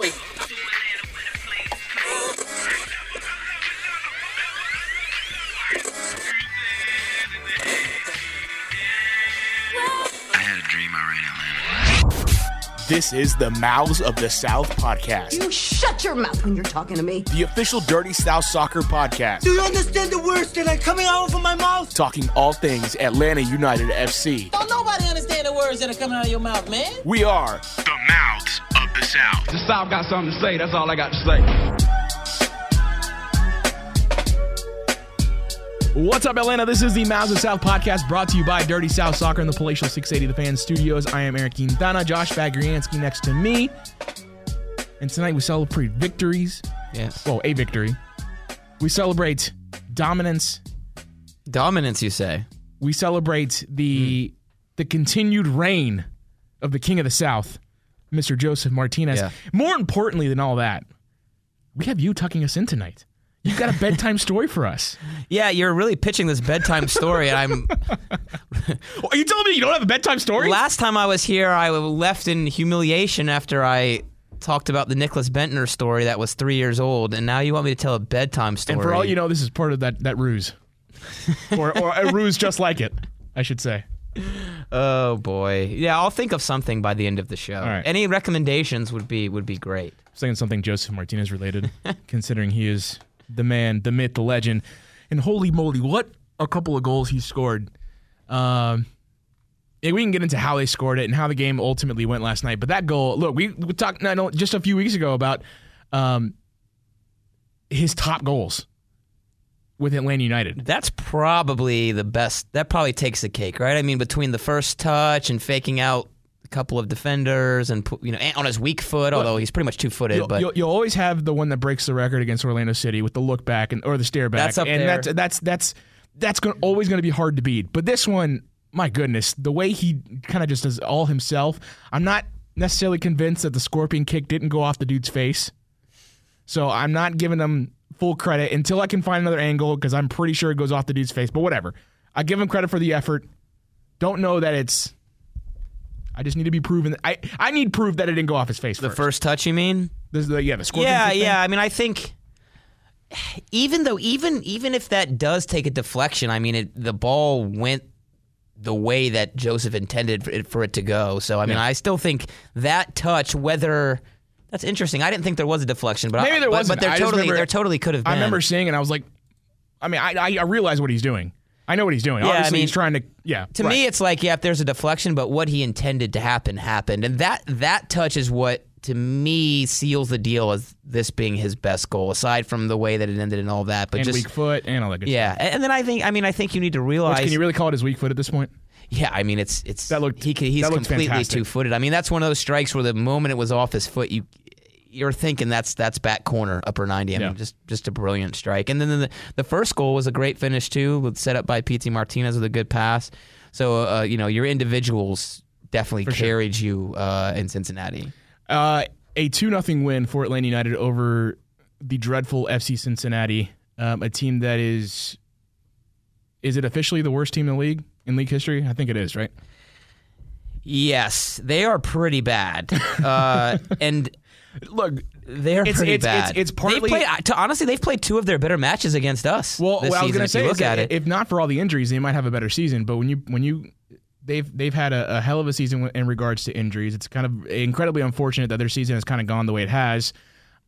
Wait. I had a dream I ran Atlanta. This is the Mouths of the South podcast, You shut your mouth when you're talking to me. the official Dirty South Soccer podcast, Do you understand the words that are coming out of my mouth? talking all things Atlanta United FC. Don't nobody understand the words that are coming out of your mouth, man. We are South. The South got something to say. That's all I got to say. What's up, Atlanta? This is the Mouths of South podcast brought to you by Dirty South Soccer in the Palatial 680 The Fan Studios. I am Eric Quintana, Josh Bagriansky next to me. And tonight we celebrate victories. Yes. Well, a victory. We celebrate dominance. Dominance, you say? We celebrate the hmm. the continued reign of the King of the South, Mr. Josef Martinez. Yeah. More importantly than all that, we have you tucking us in tonight. You've got a bedtime story for us. Yeah, you're really pitching this bedtime story, and I'm. Are you telling me you don't have a bedtime story? Last time I was here, I left in humiliation after I talked about the Nicholas Bendtner story that was three years old, and now you want me to tell a bedtime story. And for all you know, this is part of that that ruse, or or a ruse just like it, I should say. oh boy, yeah, I'll think of something by the end of the show. right. Any recommendations would be would be great. Saying something Josef Martinez related, considering he is the man, the myth, the legend, and holy moly, what a couple of goals he scored. Um, yeah, we can get into how they scored it and how the game ultimately went last night. But that goal, look, we, we talked I just a few weeks ago about um, his top goals with Atlanta United. That's probably the best. That probably takes the cake, right? I mean, between the first touch and faking out a couple of defenders, and you know, on his weak foot, although he's pretty much two-footed, You'll, but you'll, you'll always have the one that breaks the record against Orlando City with the look back and or the stare back. That's up and there. that's that's that's that's going always going to be hard to beat. But this one, my goodness, the way he kind of just does all himself. I'm not necessarily convinced that the scorpion kick didn't go off the dude's face. So I'm not giving him full credit until I can find another angle because I'm pretty sure it goes off the dude's face. But whatever, I give him credit for the effort. Don't know that it's. I just need to be proven. I I need proof that it didn't go off his face. the first. first touch, you mean? This is the, yeah, the scorpion. Yeah, kick thing. yeah. I mean, I think even though even even if that does take a deflection, I mean, it, the ball went the way that Josef intended for it, for it to go. So I mean, Yeah. I still think that touch, whether that's interesting. I didn't think there was a deflection, but Maybe I, there wasn't. But there totally remember- there totally could have been. I remember seeing it. and I was like, I mean, I I, I realize what he's doing. I know what he's doing. Yeah, I mean, he's trying to. Yeah. To right. me, it's like yeah, if there's a deflection, but what he intended to happen happened, and that that touch is what to me seals the deal as this being his best goal, aside from the way that it ended and all that. But and just weak foot and all that good yeah, stuff. and then I think I mean I think you need to Which, realize. can you really call it his weak foot at this point? yeah, I mean it's it's That looked- he, he's completely two footed. I mean that's one of those strikes where the moment it was off his foot, you you're thinking that's that's back corner upper ninety. I Yeah. mean just just a brilliant strike. And then the the first goal was a great finish too, with set up by Pity Martinez with a good pass. So uh, you know your individuals definitely For sure. carried you uh, in Cincinnati. Uh, a two nothing win for Atlanta United over the dreadful FC Cincinnati, um, a team that is. Is it officially the worst team in the league in league history? I think it is, right? Yes, they are pretty bad, uh, and Look, they're It's- pretty it's- bad. it's- it's partly- They've played, uh, to, honestly, they've played two of their better matches against us. Well, what I was going to say look at it. if not for all the injuries, they might have a better season. But when you when you they've they've had a, a hell of a season in regards to injuries. It's kind of incredibly unfortunate that their season has kind of gone the way it has.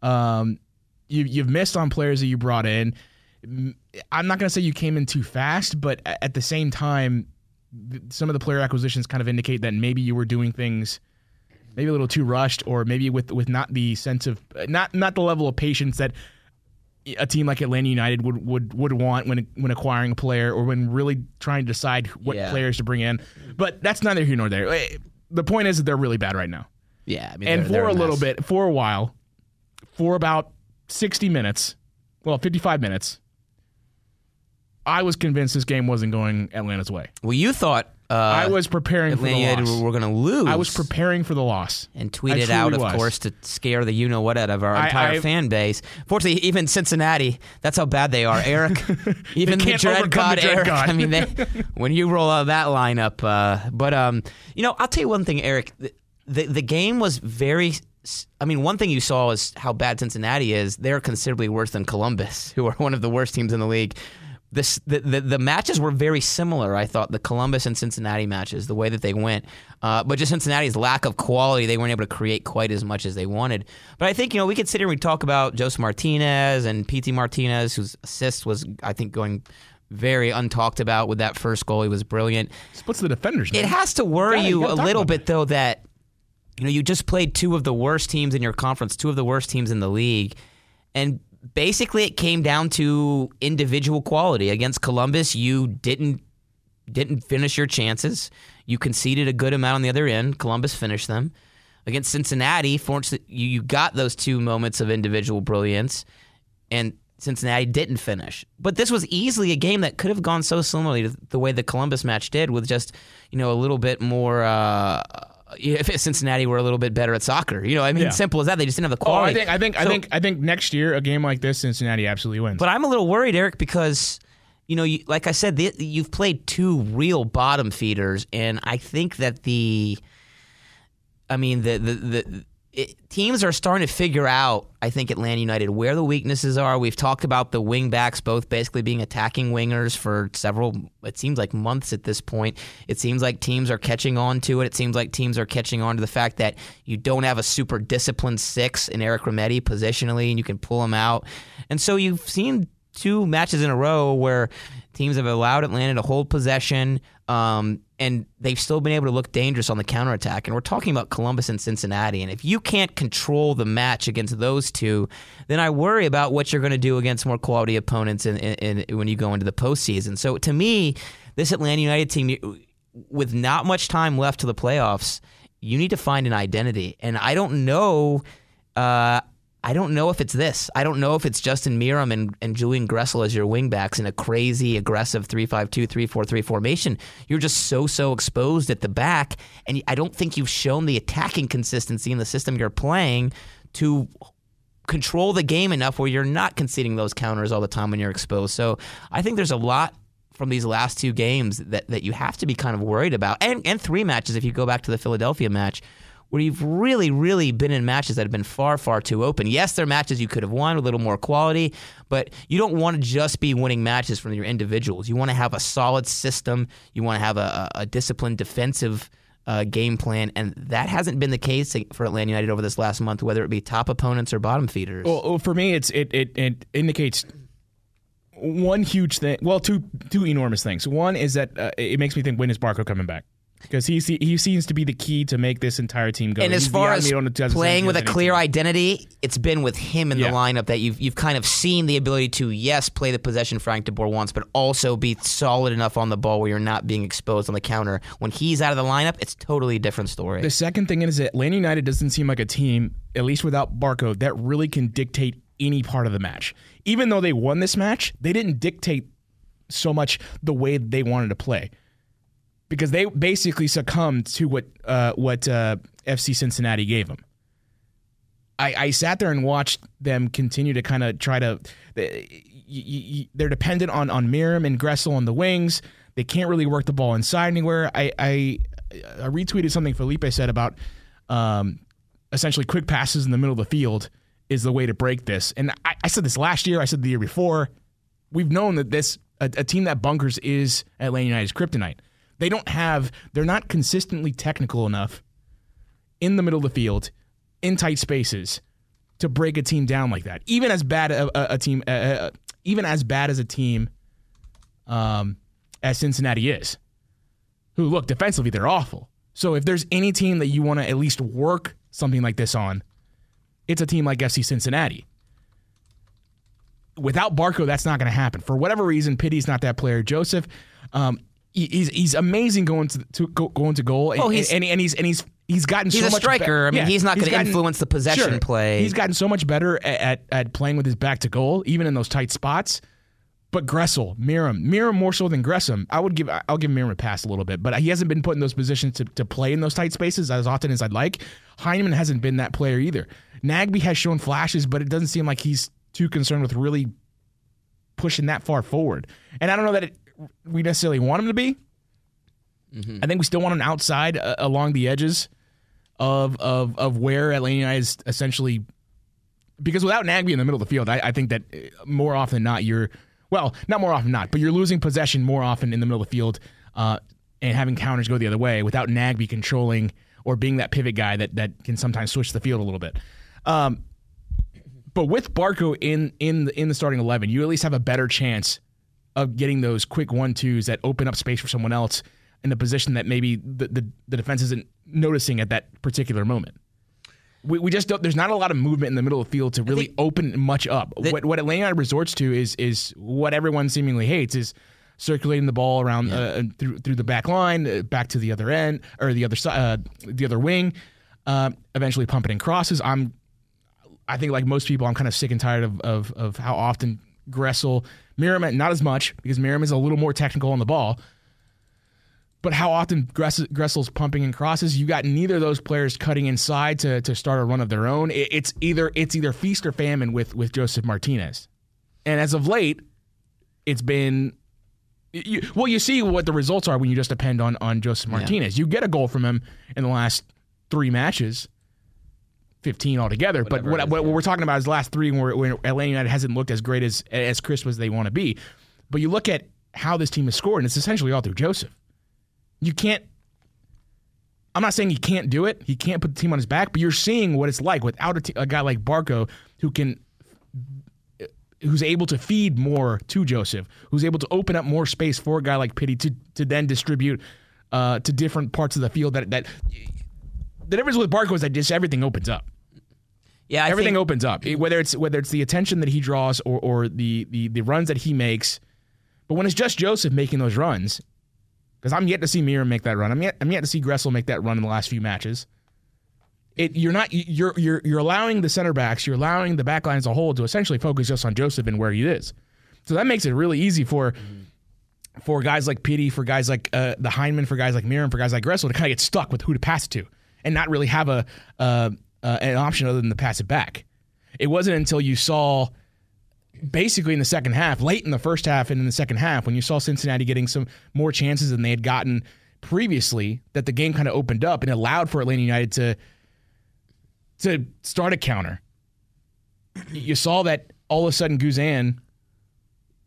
Um, you you've missed on players that you brought in. I'm not going to say you came in too fast, but at the same time, some of the player acquisitions kind of indicate that maybe you were doing things maybe a little too rushed, or maybe with with not the sense of not not the level of patience that a team like Atlanta United would would would want when when acquiring a player or when really trying to decide what Yeah. players to bring in. But that's neither here nor there. Eh, The point is that they're really bad right now. yeah, I mean, And they're- for they're a little mess. bit, for a while, for about 60 minutes, well, 55 minutes, I was convinced this game wasn't going Atlanta's way. Well, you thought uh, I was preparing for the loss. were, going to lose. I was preparing for the loss. and tweeted out, of was. course, to scare the you know what out of our I- entire I- fan base. Fortunately, even Cincinnati, that's how bad they are. Eric, even the dread god, the dread Eric. god. I mean, they, when you roll out that lineup, uh, but um, you know, I'll tell you one thing, Eric. The, the the game was very I mean, one thing you saw is how bad Cincinnati is. They're considerably worse than Columbus, who are one of the worst teams in the league. This, the, the, the matches were very similar. I thought the Columbus and Cincinnati matches, the way that they went, uh, but just Cincinnati's lack of quality, they weren't able to create quite as much as they wanted. But I think you know we could sit here and we talk about Jose Martinez and Pity Martinez, whose assist was I think going very untalked about with that first goal. He was brilliant. Splits the defenders. Man. It has to worry gotta- you you gotta a little bit though that you know you just played two of the worst teams in your conference, two of the worst teams in the league, and basically it came down to individual quality. Against Columbus, you didn't didn't finish your chances. You conceded a good amount on the other end. Columbus finished them. Against Cincinnati, you, got those two moments of individual brilliance, and Cincinnati didn't finish. But this was easily a game that could have gone so similarly to the way the Columbus match did, with just you know a little bit more. Uh, if Cincinnati were a little bit better at soccer, you know, I mean, Yeah. simple as that. They just didn't have the oh, quality. Oh, quality. I think I think I think I think next year a game like this, Cincinnati absolutely wins. But I'm a little worried, Eric, because you know, you, like I said, the, you've played two real bottom feeders, and I think that the, I mean, the the the. It, teams are starting to figure out, I think, Atlanta United where the weaknesses are. We've talked about the wing backs both basically being attacking wingers for several, it seems like months at this point. It seems like teams are catching on to it. It seems like teams are catching on to the fact that you don't have a super disciplined six in Eric Remedi positionally, and you can pull him out. And so you've seen two matches in a row where teams have allowed Atlanta to hold possession, um, and they've still been able to look dangerous on the counterattack. And we're talking about Columbus and Cincinnati. And if you can't control the match against those two, then I worry about what you're going to do against more quality opponents in, in, in, when you go into the postseason. So to me, this Atlanta United team, with not much time left to the playoffs, you need to find an identity. And I don't know. Uh, I don't know if it's this. I don't know if it's Justin Meram and, and Julian Gressel as your wingbacks in a crazy, aggressive 3 5 2, 3 4 3 formation. You're just so, so exposed at the back. And I don't think you've shown the attacking consistency in the system you're playing to control the game enough where you're not conceding those counters all the time when you're exposed. So I think there's a lot from these last two games that, that you have to be kind of worried about. And, and three matches, if you go back to the Philadelphia match, where you've really, really been in matches that have been far, far too open. Yes, they're matches you could have won with a little more quality, but you don't want to just be winning matches from your individuals. You want to have a solid system. You want to have a, a disciplined defensive uh, game plan, and that hasn't been the case for Atlanta United over this last month, whether it be top opponents or bottom feeders. Well, for me, it's it, it it indicates one huge thing. Well, two two enormous things. One is that uh, it makes me think when is Barco coming back? Because he he seems to be the key to make this entire team go. And as He's far as playing with a clear team. identity, it's been with him in Yeah. the lineup that you've you've kind of seen the ability to yes play the possession Frank De Boer wants, but also be solid enough on the ball where you're not being exposed on the counter. When he's out of the lineup, it's totally a different story. The second thing is that Atlanta United doesn't seem like a team, at least without Barco, that really can dictate any part of the match. Even though they won this match, they didn't dictate so much the way they wanted to play because they basically succumbed to what uh, what uh, FC Cincinnati gave them. I, I sat there and watched them continue to kind of try to. They're dependent on on Meram and Gressel on the wings. They can't really work the ball inside anywhere. I I, I retweeted something Felipe said about um, essentially quick passes in the middle of the field is the way to break this. And I, I said this last year. I said the year before. We've known that this a, a team that bunkers is Atlanta United's kryptonite. They don't have. They're not consistently technical enough in the middle of the field, in tight spaces, to break a team down like that. Even as bad a, a, a team, even as bad as a team, um, as Cincinnati is, who look defensively they're awful. So if there's any team that you want to at least work something like this on, it's a team like FC Cincinnati. Without Barco, that's not going to happen. For whatever reason, Pity's not that player. Josef, um, he's he's amazing going to, to go, going to goal. Oh, and, Oh, he's- and, and he's and he's he's gotten He's so a much striker. be- I mean, he's not gonna influence the possession Sure. play. He's gotten so much better at, at at playing with his back to goal, even in those tight spots. But Gressel, Meram, Meram more so than Gresham. I would give I'll give Meram a pass a little bit, but he hasn't been put in those positions to, to play in those tight spaces as often as I'd like. Hyndman hasn't been that player either. Nagbe has shown flashes, but it doesn't seem like he's too concerned with really pushing that far forward. And I don't know that it, we necessarily want him to be. I think we still want him outside uh, along the edges of of of where Atlanta United is essentially because without Nagbe in the middle of the field, I, I think that uh, more often than not you're well, not more often than not, but you're losing possession more often in the middle of the field uh, and having counters go the other way without Nagbe controlling or being that pivot guy that that can sometimes switch the field a little bit. Um, but with Barco in in the, in the starting eleven, you at least have a better chance of getting those quick one twos that open up space for someone else in a position that maybe the, the, the defense isn't noticing at that particular moment. We, we just don't. There's not a lot of movement in the middle of the field to really open much up. that- what what Atlanta resorts to is is what everyone seemingly hates is circulating the ball around uh, through through the back line, uh, back to the other end or the other side, uh, the other wing. Uh, eventually pumping in crosses. I'm I think like most people, I'm kind of sick and tired of of, of how often Gressel, Meram, not as much because Meram is a little more technical on the ball. But how often Gressel's pumping and crosses? You got neither of those players cutting inside to, to start a run of their own. It- it's either it's either feast or famine with with Josef Martinez, and as of late, it's been. You, well, you see what the results are when you just depend on on Josef Martinez. You get a goal from him in the last three matches, 15 altogether. but what, what, we're talking about is the last three where, where Atlanta United hasn't looked as great as as crisp as they want to be. But you look at how this team has scored, and it's essentially all through Josef. You can't. I'm not saying he can't do it. He can't put the team on his back, but you're seeing what it's like without a, t- a guy like Barco who can who's able to feed more to Josef, who's able to open up more space for a guy like Pity to to then distribute uh, to different parts of the field. That that the difference with Barco is that just everything opens up. Yeah, I everything think, opens up. Whether it's whether it's the attention that he draws or or the the the runs that he makes, but when it's just Josef making those runs, because I'm yet to see Mira make that run. I'm yet I'm yet to see Gressel make that run in the last few matches. It you're not you're you're you're allowing the center backs, you're allowing the back line as a whole to essentially focus just on Josef and where he is. So that makes it really easy for for guys like Pity, for guys like uh, the Hyndman, for guys like Meram, for guys like Gressel to kind of get stuck with who to pass it to and not really have a uh, uh, an option other than to pass it back. It wasn't until you saw basically in the second half, late in the first half and in the second half, when you saw Cincinnati getting some more chances than they had gotten previously, that the game kind of opened up and allowed for Atlanta United to to start a counter. You saw that all of a sudden Guzan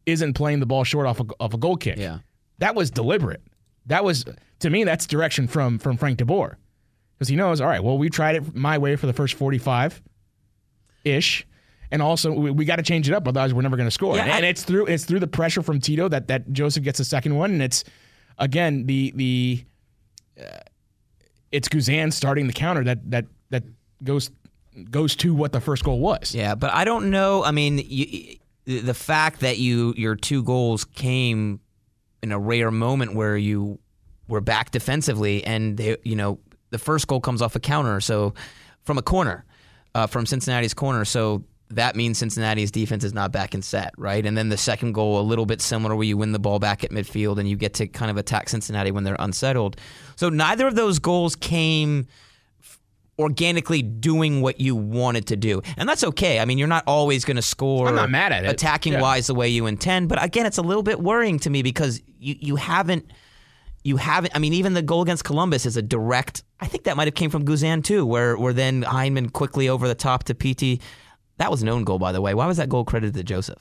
isn't playing the ball short off a, off a goal kick. Yeah. That was deliberate. That was to me that's direction from from Frank DeBoer. Because he knows, all right, well, we tried it my way for the first 45 ish. And also, we, we got to change it up, otherwise we're never going to score. Yeah, and, I- and it's through it's through the pressure from Tito that that Josef gets the second one, and it's again the the uh, it's Guzan starting the counter that that that goes goes to what the first goal was. Yeah, but I don't know. I mean, you, the fact that you your two goals came in a rare moment where you were back defensively, and they, you know, the first goal comes off a counter, so from a corner, uh, from Cincinnati's corner, so. That means Cincinnati's defense is not back in set, right? And then the second goal, a little bit similar, where you win the ball back at midfield and you get to kind of attack Cincinnati when they're unsettled. So neither of those goals came organically doing what you wanted to do. And that's okay. I mean, you're not always going to score I'm not mad at it. attacking Yeah. wise the way you intend, but again, it's a little bit worrying to me because you you haven't you haven't I mean even the goal against Columbus is a direct I think that might have came from Guzan too where where then Hyndman quickly over the top to Pity. That was an own goal by the way. Why was that goal credited to Josef?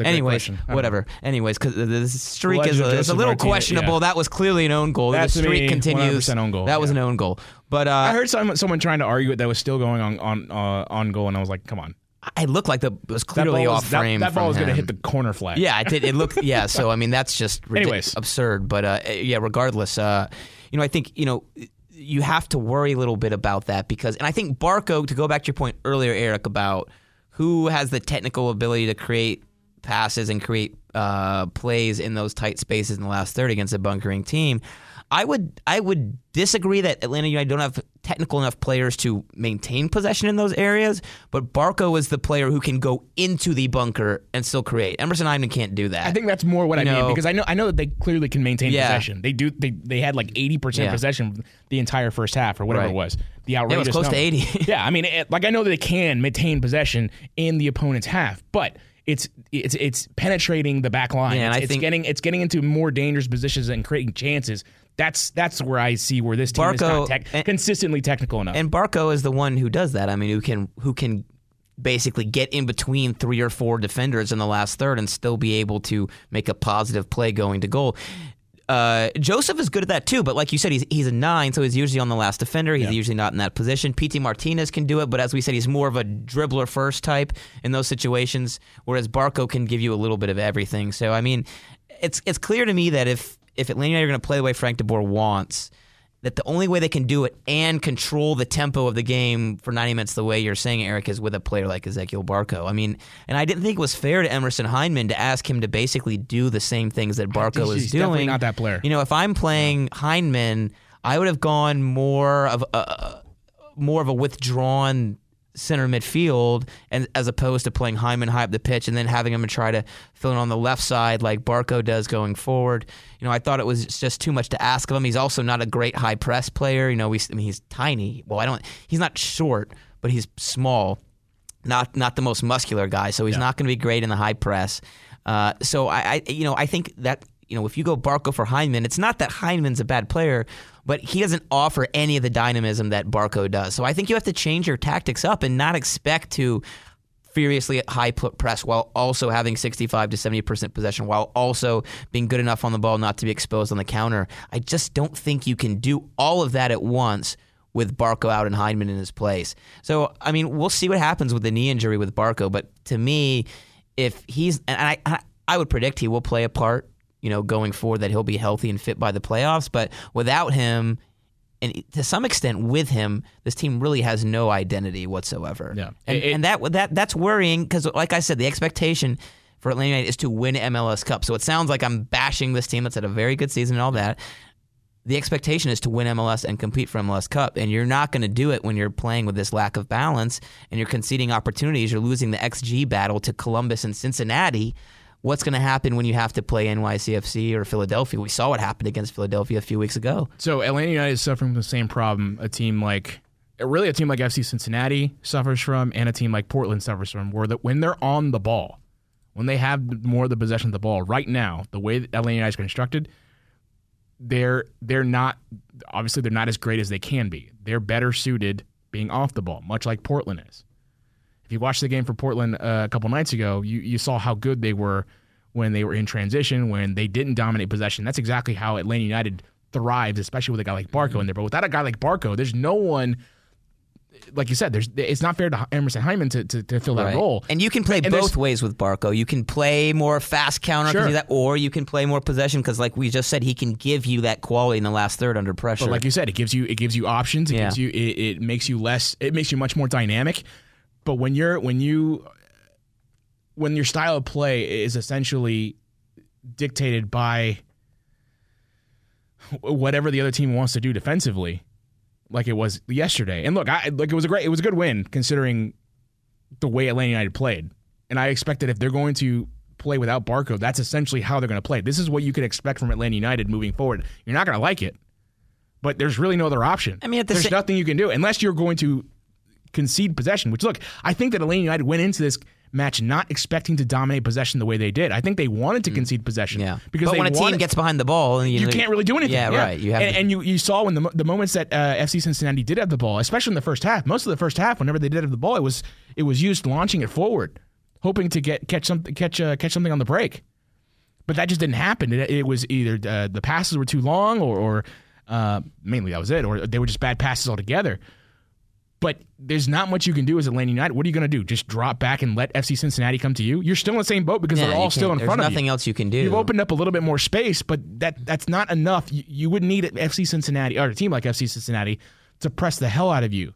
Anyways, whatever. Anyways, because the, streak is a, a little Martinez, questionable. yeah. That was clearly an own goal. That the streak me, continues. 100% own goal, That was an own goal. But uh, I heard someone someone trying to argue it that was still going on on uh, on goal, and I was like, come on, I looked like the it was clearly off was, frame. that ball from was going to hit the corner flag. Yeah, it did. It looked. Yeah, so I mean, that's just ridic- Anyways. absurd. But uh, yeah, regardless, uh, you know, I think you know you have to worry a little bit about that because, and I think Barco, to go back to your point earlier, Eric, about who has the technical ability to create passes and create uh, plays in those tight spaces in the last third against a bunkering team. I would I would disagree that Atlanta United don't have technical enough players to maintain possession in those areas, but Barco is the player who can go into the bunker and still create. Emerson Hyndman can't do that. I think that's more what You I mean because I know I know that they clearly can maintain Yeah. possession. They do. They they had like eighty percent Yeah. possession the entire first half or whatever Right. it was. The outrageous. it was close to 80. yeah, I mean, it, like I know that they can maintain possession in the opponent's half, but it's it's it's penetrating the back line. Yeah, it's, it's getting it's getting into more dangerous positions and creating chances. That's that's where I see where this team is not tech, and- consistently technical enough. And Barco is the one who does that. I mean, who can who can basically get in between three or four defenders in the last third and still be able to make a positive play going to goal. Uh, Josef is good at that too, but like you said, he's he's a nine, so he's usually on the last defender. He's usually not in that position. Pity Martinez can do it, but as we said, he's more of a dribbler first type in those situations, whereas Barco can give you a little bit of everything. So I mean, it's it's clear to me that if if Atlanta United are going to play the way Frank DeBoer wants, that the only way they can do it and control the tempo of the game for 90 minutes the way you're saying, Eric, is with a player like Ezequiel Barco. I mean, and I didn't think it was fair to Emerson Hyndman to ask him to basically do the same things that Barco is doing. definitely not that player. You know, if I'm playing Hyndman, I would have gone more of a more of a withdrawn center midfield, and as opposed to playing Hyndman high up the pitch and then having him try to fill in on the left side like Barco does going forward. You know, I thought it was just too much to ask of him. He's also not a great high press player. You know, we, I mean, he's tiny. Well, I don't. He's not short, but he's small. Not not the most muscular guy, so he's not going to be great in the high press. Uh, so I, I, you know, I think that you know if you go Barco for Hyndman, it's not that Hyndman's a bad player, but he doesn't offer any of the dynamism that Barco does. So I think you have to change your tactics up and not expect to furiously high press while also having 65 to 70% possession while also being good enough on the ball not to be exposed on the counter. I just don't think you can do all of that at once with Barco out and Hyndman in his place. So, I mean, we'll see what happens with the knee injury with Barco, but to me, if he's and I, I would predict he will play a part, you know, going forward that he'll be healthy and fit by the playoffs, but without him and to some extent with him, this team really has no identity whatsoever. Yeah. and, It- and that that that's worrying because, like I said, the expectation for Atlanta United is to win MLS Cup. So it sounds like I'm bashing this team that's had a very good season and all that. The expectation is to win MLS and compete for MLS Cup, and you're not going to do it when you're playing with this lack of balance and you're conceding opportunities. You're losing the XG battle to Columbus and Cincinnati. What's going to happen when you have to play NYCFC or Philadelphia? We saw what happened against Philadelphia a few weeks ago. So Atlanta United is suffering from the same problem a team like really a team like FC Cincinnati suffers from and a team like Portland suffers from where that when they're on the ball, when they have more of the possession of the ball right now, the way that Atlanta United is constructed, they're they're not obviously they're not as great as they can be. They're better suited being off the ball, much like Portland is. If you watched the game for Portland uh, a couple nights ago, you, you saw how good they were when they were in transition, when they didn't dominate possession. That's exactly how Atlanta United thrives, especially with a guy like Barco in there. But without a guy like Barco, there's no one, like you said, there's it's not fair to Emerson Hyndman to, to, to fill that Right. role. And you can play And both ways with Barco. You can play more fast counter, Sure. that, or you can play more possession because, like we just said, he can give you that quality in the last third under pressure. But like you said, it gives you it gives you options. It Yeah. gives you it, it makes you less. It makes you much more dynamic. But when you're when you when your style of play is essentially dictated by whatever the other team wants to do defensively, like it was yesterday. And look, I like it was a great it was a good win considering the way Atlanta United played. And I expect that if they're going to play without Barco, that's essentially how they're going to play. This is what you could expect from Atlanta United moving forward. You're not going to like it, but there's really no other option. I mean, at the there's sa- nothing you can do unless you're going to concede possession. Which look, I think that Atlanta United went into this match not expecting to dominate possession the way they did. I think they wanted to concede possession. Mm. yeah, because but when a team wanted- gets behind the ball, you, you know, can't really do anything. Yeah, right. You have and, and you you saw when the the moments that uh, FC Cincinnati did have the ball, especially in the first half. Most of the first half, whenever they did have the ball, it was it was used launching it forward, hoping to get catch something catch uh, catch something on the break. But that just didn't happen. It, it was either uh, the passes were too long, or, or uh, mainly that was it, or they were just bad passes altogether. But there's not much you can do as Atlanta United. What are you going to do? Just drop back and let FC Cincinnati come to you? You're still in the same boat because Yeah, they're all still in front of you. There's nothing else you can do. You've opened up a little bit more space, but that that's not enough. You, you would need FC Cincinnati or a team like FC Cincinnati to press the hell out of you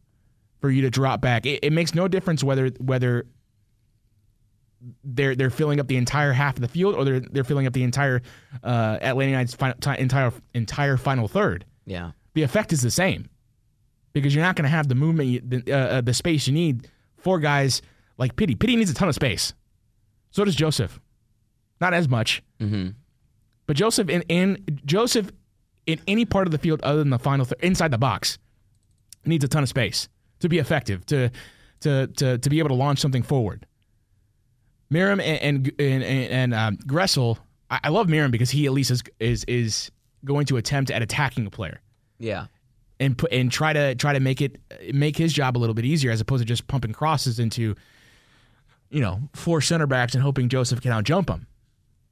for you to drop back. It, it makes no difference whether whether they're they're filling up the entire half of the field or they're they're filling up the entire uh, Atlanta United's final, ti- entire entire final third. yeah. The effect is the same because you're not going to have the movement, the, uh, uh, the space you need for guys like Pity. Pity needs a ton of space. So does Josef. Not as much. Mm-hmm. But Josef in, in Josef in any part of the field other than the final th- inside the box needs a ton of space to be effective to to to to be able to launch something forward. Meram and and and, and um, Gressel. I, I love Meram because he at least is is is going to attempt at attacking a player Yeah. And put and try to try to make it make his job a little bit easier as opposed to just pumping crosses into you know four center backs and hoping Josef can out jump him.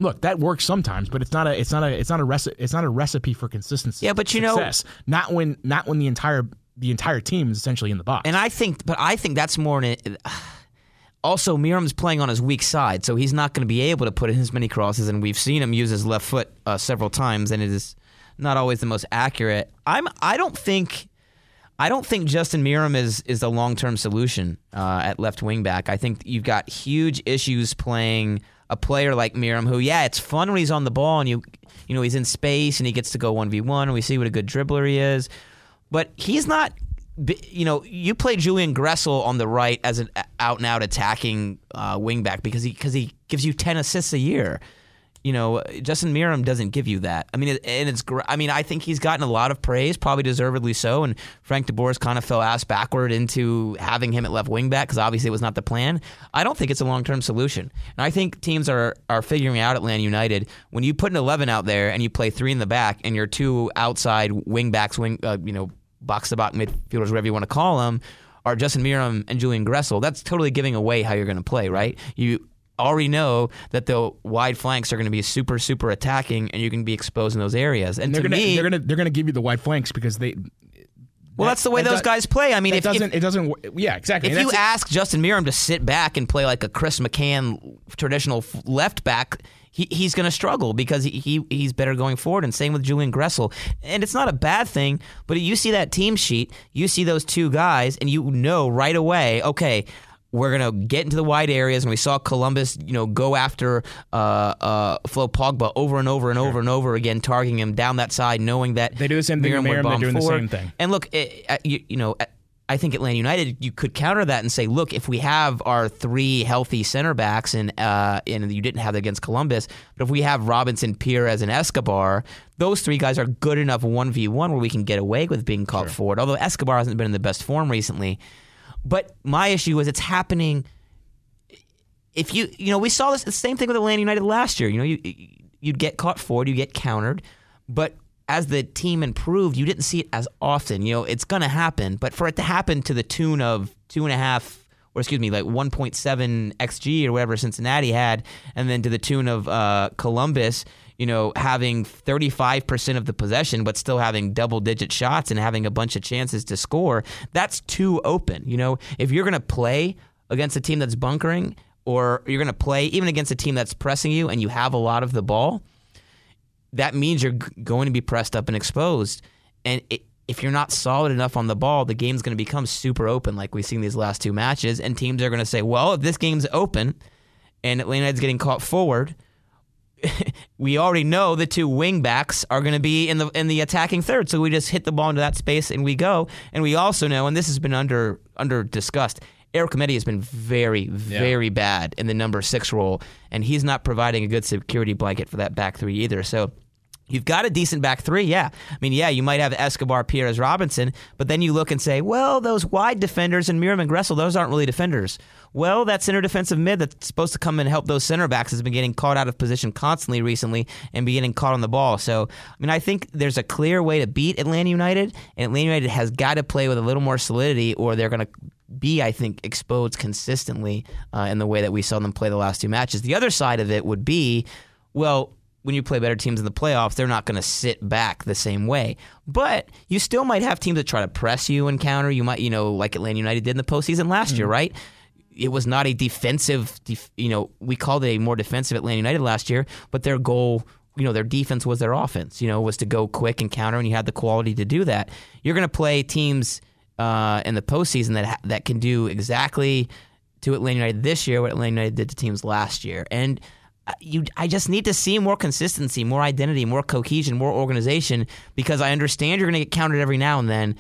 Look, that works sometimes, but it's not a it's not a it's not a recipe it's not a recipe for consistency. Yeah, but you know- success. not when not when the entire the entire team is essentially in the box. And I think, but I think that's more. An, also, Meram's playing on his weak side, so he's not going to be able to put in as many crosses. And we've seen him use his left foot uh, several times, and it is not always the most accurate. I'm. I don't think. I don't think Justin Meram is is the long term solution uh, at left wing back. I think you've got huge issues playing a player like Meram, who yeah, it's fun when he's on the ball and you you know he's in space and he gets to go one v one and we see what a good dribbler he is, but he's not. You know, you play Julian Gressel on the right as an out and out attacking uh, wingback because he because he gives you ten assists a year. You know, Justin Meram doesn't give you that. I mean, and it's, I mean, I think he's gotten a lot of praise, probably deservedly so. And Frank DeBoer's kind of fell ass backward into having him at left wing back because obviously it was not the plan. I don't think it's a long term solution. And I think teams are are figuring out Atlanta United when you put an eleven out there and you play three in the back and your two outside wing backs, wing, uh, you know, box to box midfielders, whatever you want to call them, are Justin Meram and Julian Gressel. That's totally giving away how you're going to play, right? You already know that the wide flanks are going to be super super attacking and you can be exposed in those areas. And, and they're to gonna me, they're gonna they're gonna give you the wide flanks because they. well, that's the way that those guys play. I mean, It if, doesn't. it doesn't. Yeah, exactly. if you ask Justin Meram to sit back and play like a Chris McCann traditional left back, he, he's going to struggle because he, he he's better going forward. And same with Julian Gressel. And it's not a bad thing, but you see that team sheet, you see those two guys, and you know right away, okay. We're gonna get into the wide areas, and we saw Columbus, you know, go after uh, uh, Flo Pogba over and over and over and over again, targeting him down that side, knowing that They do the same thing Meram Meram, they're doing the same thing. And look, it, uh, you, you know, I think Atlanta United, you could counter that and say, look, if we have our three healthy center backs, and uh, and you didn't have that against Columbus, but if we have Robinson, Perez, and Escobar, those three guys are good enough one v one where we can get away with being caught forward. Although Escobar hasn't been in the best form recently, but my issue is it's happening. If you you know we saw this the same thing with Atlanta United last year. You know you you'd get caught forward, you get countered, but as the team improved, you didn't see it as often. You know it's going to happen, but for it to happen to the tune of two and a half or excuse me, like 1.7 xg or whatever Cincinnati had, and then to the tune of uh, Columbus, you know, having 35% of the possession, but still having double digit shots and having a bunch of chances to score. That's too open. You know, if you're going to play against a team that's bunkering, or you're going to play even against a team that's pressing you and you have a lot of the ball, that means you're going to be pressed up and exposed. And it, if you're not solid enough on the ball, the game's going to become super open, like we've seen these last two matches. And teams are going to say, well, if this game's open and Atlanta United's getting caught forward, we already know the two wing backs are going to be in the in the attacking third. So we just hit the ball into that space and we go. And we also know, and this has been under under discussed. Eric Remedi has been very, very bad in the number six role, and he's not providing a good security blanket for that back three either. So You've got a decent back three, yeah. I mean, yeah, you might have Escobar, Perez, Robinson, but then you look and say, well, those wide defenders and Meram and Gressel, those aren't really defenders. Well, that center defensive mid that's supposed to come and help those center backs has been getting caught out of position constantly recently and be getting caught on the ball. So, I mean, I think there's a clear way to beat Atlanta United, and Atlanta United has got to play with a little more solidity, or they're going to be, I think, exposed consistently uh, in the way that we saw them play the last two matches. The other side of it would be, well, when you play better teams in the playoffs, they're not going to sit back the same way. But you still might have teams that try to press you and counter. You might, you know, like Atlanta United did in the postseason last year, right? It was not a defensive, def- you know, we called it a more defensive Atlanta United last year, but their goal, you know, their defense was their offense, you know, was to go quick and counter, and you had the quality to do that. You're going to play teams uh, in the postseason that ha- that can do exactly to Atlanta United this year what Atlanta United did to teams last year, and you, I just need to see more consistency, more identity, more cohesion, more organization because I understand you're going to get counted every now and then,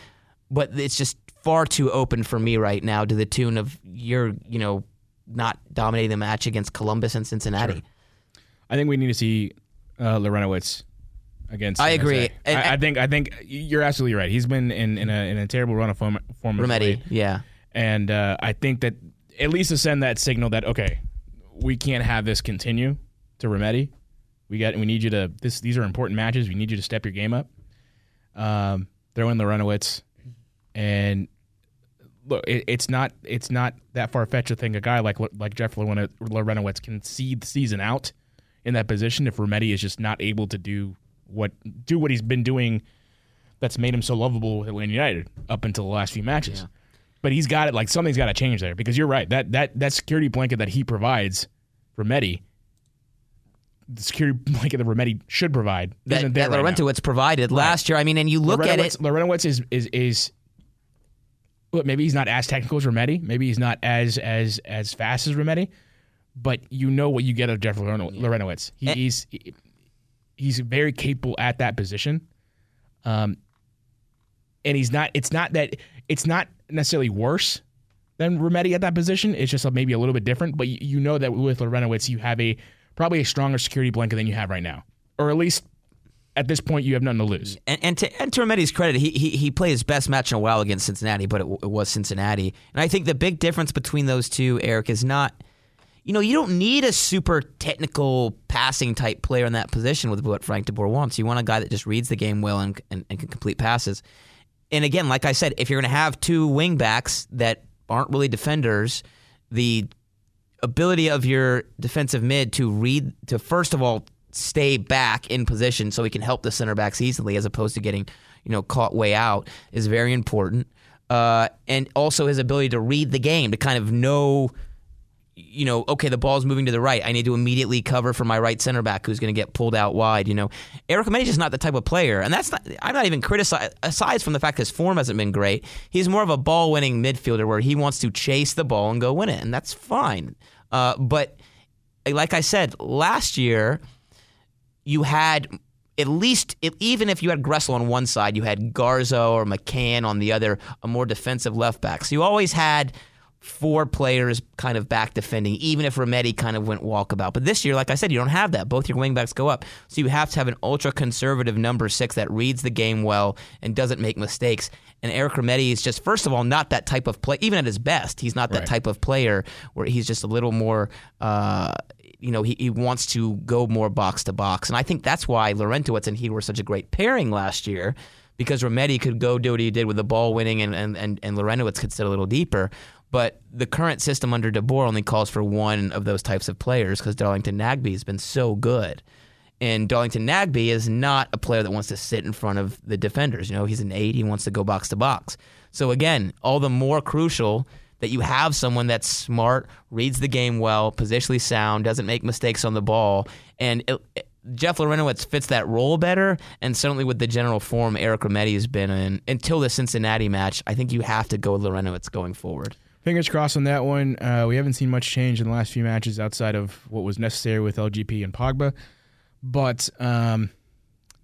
but it's just far too open for me right now to the tune of you're, you know, not dominating the match against Columbus and Cincinnati. I think we need to see uh, Larentowicz against. I agree. And- I, I think I think you're absolutely right. He's been in, in a in a terrible run of form. form of Remedi, yeah. and uh, I think that at least to send that signal that okay, we can't have this continue to Remedi. We got we need you to this these are important matches. We need you to step your game up. Um, throw in Larentowicz, and look, it, it's not it's not that far fetched to think a guy like like Jeff Larentowicz can see the season out in that position if Remedi is just not able to do what do what he's been doing that's made him so lovable with Atlanta United up until the last few matches. Yeah. But he's got it like something's got to change there because you're right that that that security blanket that he provides for Remedi, the security blanket that Remedi should provide that, isn't there that right now. Provided last year. I mean, and you look at it. Larentowicz is is is. Look, maybe he's not as technical as Remedi. Maybe he's not as as as fast as Remedi, but you know what you get of Jeff Larentowicz. He, he's he's very capable at that position. Um, and he's not. It's not that. It's not necessarily worse than Remedi at that position. It's just maybe a little bit different. But you, know that with Larentowicz, you have a probably a stronger security blanket than you have right now, or at least at this point, you have nothing to lose. And, and to, and to Remedi's credit, he, he he played his best match in a while against Cincinnati, but it, w- it was Cincinnati. And I think the big difference between those two, Eric, is not, you know, you don't need a super technical passing type player in that position with what Frank DeBoer wants. You want a guy that just reads the game well and, and, and can complete passes. And again, like I said, if you're going to have two wing backs that aren't really defenders, the ability of your defensive mid to read to first of all stay back in position so he can help the center backs easily as opposed to getting you know caught way out is very important. Uh, and also his ability to read the game to kind of know you know, okay, the ball's moving to the right. I need to immediately cover for my right center back who's going to get pulled out wide. You know, Eric Remedi's just not the type of player, and that's not. I'm not even criticizing. Aside from the fact his form hasn't been great, he's more of a ball-winning midfielder where he wants to chase the ball and go win it, and that's fine. Uh, but like I said last year, you had at least even if you had Gressel on one side, you had Garza or McCann on the other, a more defensive left back. So you always had four players kind of back defending, even if Remedi kind of went walkabout. But this year, like I said, you don't have that. Both your wingbacks go up. So you have to have an ultra conservative number six that reads the game well and doesn't make mistakes. And Eric Remedi is just, first of all, not that type of play. Even at his best, he's not that Right. type of player where he's just a little more. Uh, you know, he, he wants to go more box to box. And I think that's why Larentowicz and he were such a great pairing last year because Remedi could go do what he did with the ball winning and, and, and, and Larentowicz could sit a little deeper. But the current system under DeBoer only calls for one of those types of players because Darlington Nagbe has been so good. And Darlington Nagbe is not a player that wants to sit in front of the defenders. You know, he's an eight. He wants to go box to box. So again, all the more crucial that you have someone that's smart, reads the game well, positionally sound, doesn't make mistakes on the ball, and it, it- Jeff Larentowicz fits that role better. And certainly with the general form Eric Remedi has been in until the Cincinnati match, I think you have to go with Larentowicz going forward. Fingers crossed on that one. Uh, we haven't seen much change in the last few matches outside of what was necessary with LGP and Pogba, but um,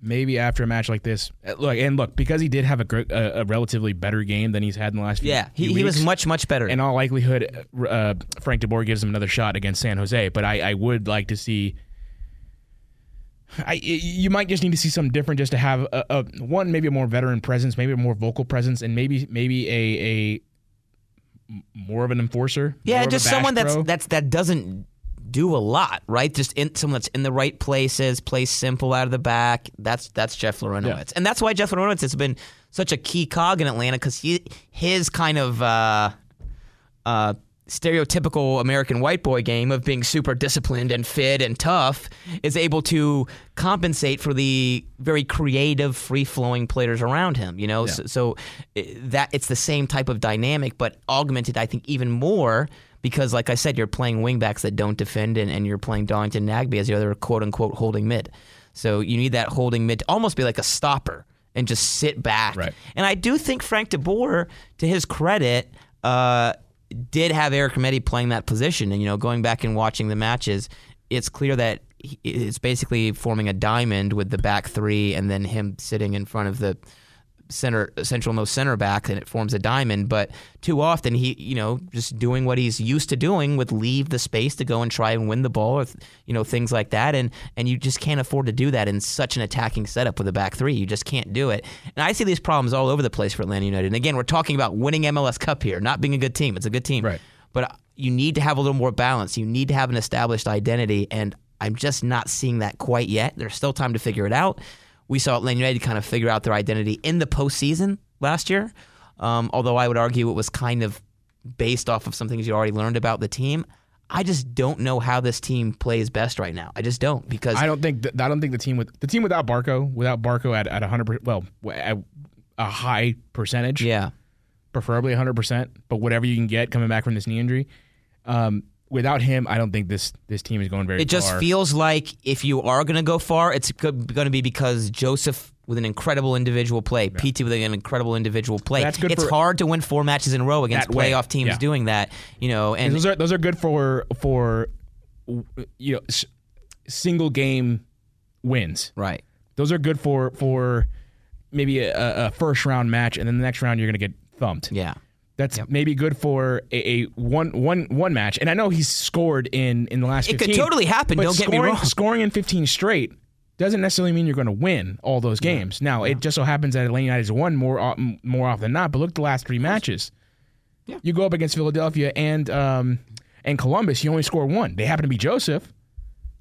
maybe after a match like this, uh, look and look because he did have a, gr- a, a relatively better game than he's had in the last few. Yeah, he, few he was much much better. in all likelihood, uh, Frank DeBoer gives him another shot against San Jose. But I, I would like to see. I, you might just need to see something different just to have a, a one maybe a more veteran presence, maybe a more vocal presence, and maybe maybe a more of an enforcer. Yeah, just someone that's pro. that's that doesn't do a lot, right? Just in, someone that's in the right places, plays simple out of the back. That's that's Jeff Larentowicz, and that's why Jeff Larentowicz has been such a key cog in Atlanta because he his kind of uh, uh, stereotypical American white boy game of being super disciplined and fit and tough is able to compensate for the very creative, free flowing players around him. You know, so, so uh, that it's the same type of dynamic, but augmented, I think, even more. Because, like I said, you're playing wingbacks that don't defend, and, and you're playing Darlington Nagbe as the other quote unquote holding mid. So you need that holding mid to almost be like a stopper and just sit back. Right. And I do think Frank DeBoer, to his credit, uh, did have Eric Remedi playing that position. And, you know, going back and watching the matches, it's clear that he- it's basically forming a diamond with the back three and then him sitting in front of the center central most center back and it forms a diamond but too often he you know just doing what he's used to doing would leave the space to go and try and win the ball or you know things like that and and you just can't afford to do that in such an attacking setup with a back three you just can't do it and I see these problems all over the place for Atlanta United and again we're talking about winning MLS Cup here not being a good team it's a good team Right. but you need to have a little more balance. You need to have an established identity, and I'm just not seeing that quite yet. There's still time to figure it out. We saw Atlanta United kind of figure out their identity in the postseason last year, um, although I would argue it was kind of based off of some things you already learned about the team. I just don't know how this team plays best right now. I just don't because I don't think th- I don't think the team with the team without Barco, without Barco at at 100 well, at a high percentage, yeah, preferably 100%, but whatever you can get coming back from this knee injury. Um, without him, I don't think this this team is going very far. it just far. feels like if you are going to go far, it's going to be because Josef with an incredible individual play, Pity with an incredible individual play. That's good it's for- hard to win four matches in a row against That way, playoff teams yeah. doing that, you know, and those are those are good for for you know s- single game wins. right. Those are good for for maybe a, a first round match, and then the next round you're going to get thumped. Yeah. That's maybe good for a, a one one one match. And I know he's scored in in the last. It could totally happen, don't get me scoring- wrong. Scoring in 15 straight doesn't necessarily mean you're going to win all those games. Now it just so happens that Atlanta United has won more more often than not. But look at the last three matches. You go up against Philadelphia and um, and Columbus, you only score one. They happen to be Josef.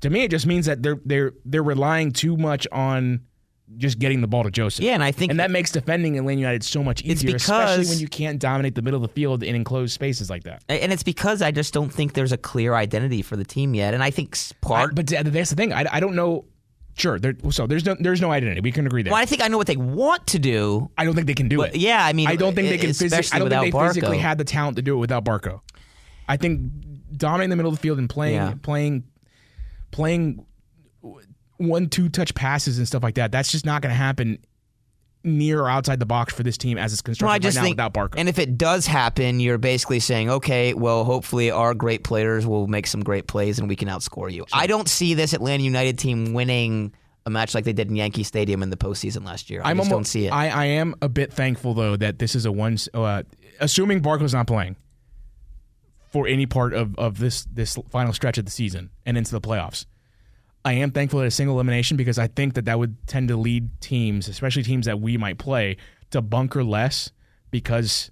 To me, it just means that they're they're they're relying too much on just getting the ball to Josef. Yeah, and I think and that makes defending Atlanta United so much easier, especially when you can't dominate the middle of the field in enclosed spaces like that. and it's because I just don't think there's a clear identity for the team yet, and I think s- I- part. but that's the thing. I, I don't know. Sure, there, so there's no there's no identity. We can agree there. well, I think I know what they want to do. I don't think they can do it. yeah, I mean, I don't think they can physically. I don't think they without physically had the talent to do it without Barco. I think dominating the middle of the field and playing Yeah. playing playing one two touch passes and stuff like that. That's just not going to happen near or outside the box for this team as it's constructed Well, I right just now think, without Barco. and if it does happen, you're basically saying, okay, well, hopefully our great players will make some great plays and we can outscore you. I don't see this Atlanta United team winning a match like they did in Yankee Stadium in the postseason last year. I I'm just almost, don't see it. I, I am a bit thankful though that this is a one. Uh, assuming Barco's not playing for any part of, of this this final stretch of the season and into the playoffs, I am thankful that a single elimination because I think that that would tend to lead teams, especially teams that we might play, to bunker less because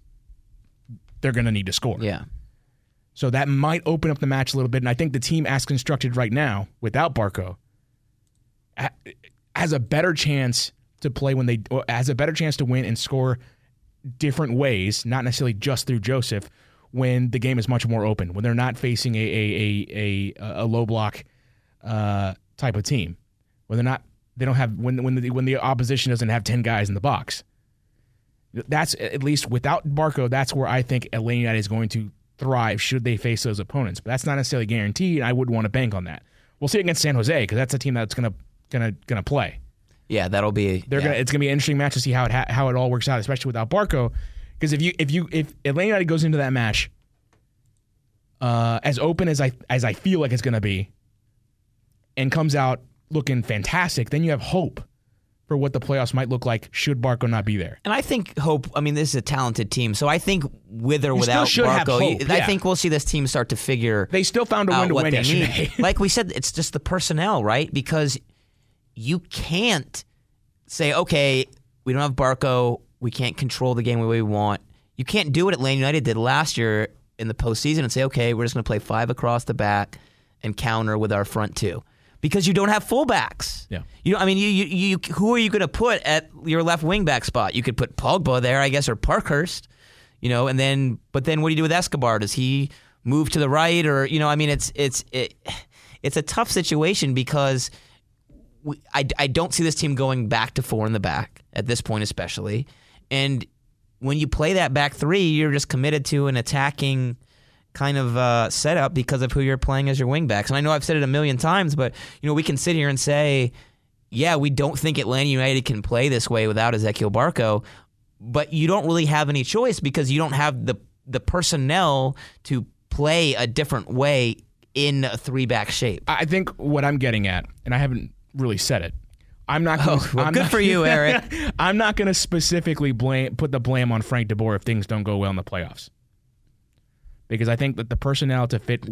they're going to need to score. yeah. So that might open up the match a little bit. And I think the team, as constructed right now, without Barco, has a better chance to play when they or has a better chance to win and score different ways, not necessarily just through Josef, when the game is much more open, when they're not facing a a a, a, a low block uh, type of team, when they're not they don't have when when the when the opposition doesn't have ten guys in the box. That's at least without Barco. That's where I think Atlanta United is going to thrive should they face those opponents. But that's not necessarily guaranteed. and I wouldn't want to bank on that. We'll see against San Jose because that's a team that's gonna gonna gonna play. Yeah, that'll be. They're yeah. gonna it's gonna be an interesting match to see how it ha- how it all works out, especially without Barco. Because if you if you if Atlanta United goes into that match uh, as open as I as I feel like it's gonna be, and comes out looking fantastic, then you have hope for what the playoffs might look like should Barco not be there. And I think hope. I mean, this is a talented team, so I think with or still without Barco, hope, you- I think we'll see this team start to figure. They still found a win to win yesterday. need. like we said, it's just the personnel, right? Because you can't say, okay, we don't have Barco, we can't control the game the way we want. You can't do what Atlanta United did last year in the postseason and say, okay, we're just going to play five across the back and counter with our front two. Because you don't have fullbacks. Yeah. You know, I mean, you, you, you who are you going to put at your left wing back spot? You could put Pogba there, I guess, or Parkhurst. You know, and then but then what do you do with Escobar? Does he move to the right, or you know, I mean, it's it's it, it's a tough situation because we, I I don't see this team going back to four in the back at this point, especially, and when you play that back three, you're just committed to an attacking kind of uh, setup because of who you're playing as your wingbacks. And I know I've said it a million times, but you know we can sit here and say, yeah, we don't think Atlanta United can play this way without Ezequiel Barco, but you don't really have any choice because you don't have the the personnel to play a different way in a three back shape. I think what I'm getting at, and I haven't really said it. I'm not. Gonna, Oh, well, I'm good not- for you, Eric. I'm not going to specifically blame put the blame on Frank DeBoer if things don't go well in the playoffs, because I think that the personnel to fit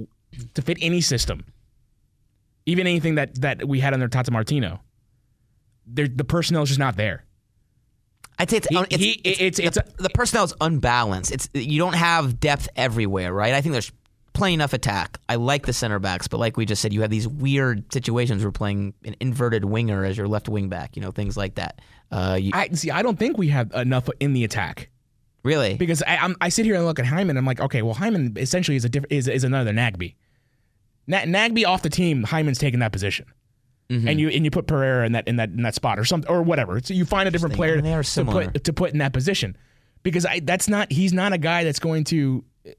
to fit any system, even anything that that we had under Tata Martino, the personnel is just not there. I'd say it's He- it's, he- it's, it's- the, a- the personnel is unbalanced. It's you don't have depth everywhere, right? I think there's plenty enough attack. I like the center backs, but like we just said, you have these weird situations where playing an inverted winger as your left wing back. You know, things like that. Uh, you, I see. I don't think we have enough in the attack really? because I, I'm, I sit here and look at Hyndman. I'm like, okay, well, Hyndman essentially is a diff- is is another Nagbe. Na- Nagbe off the team, Hyndman's taking that position. Mm-hmm. And you and you put Pereira in that in that in that spot or something or whatever. So you find a different player to put to put in that position because I, that's not he's not a guy that's going to uh,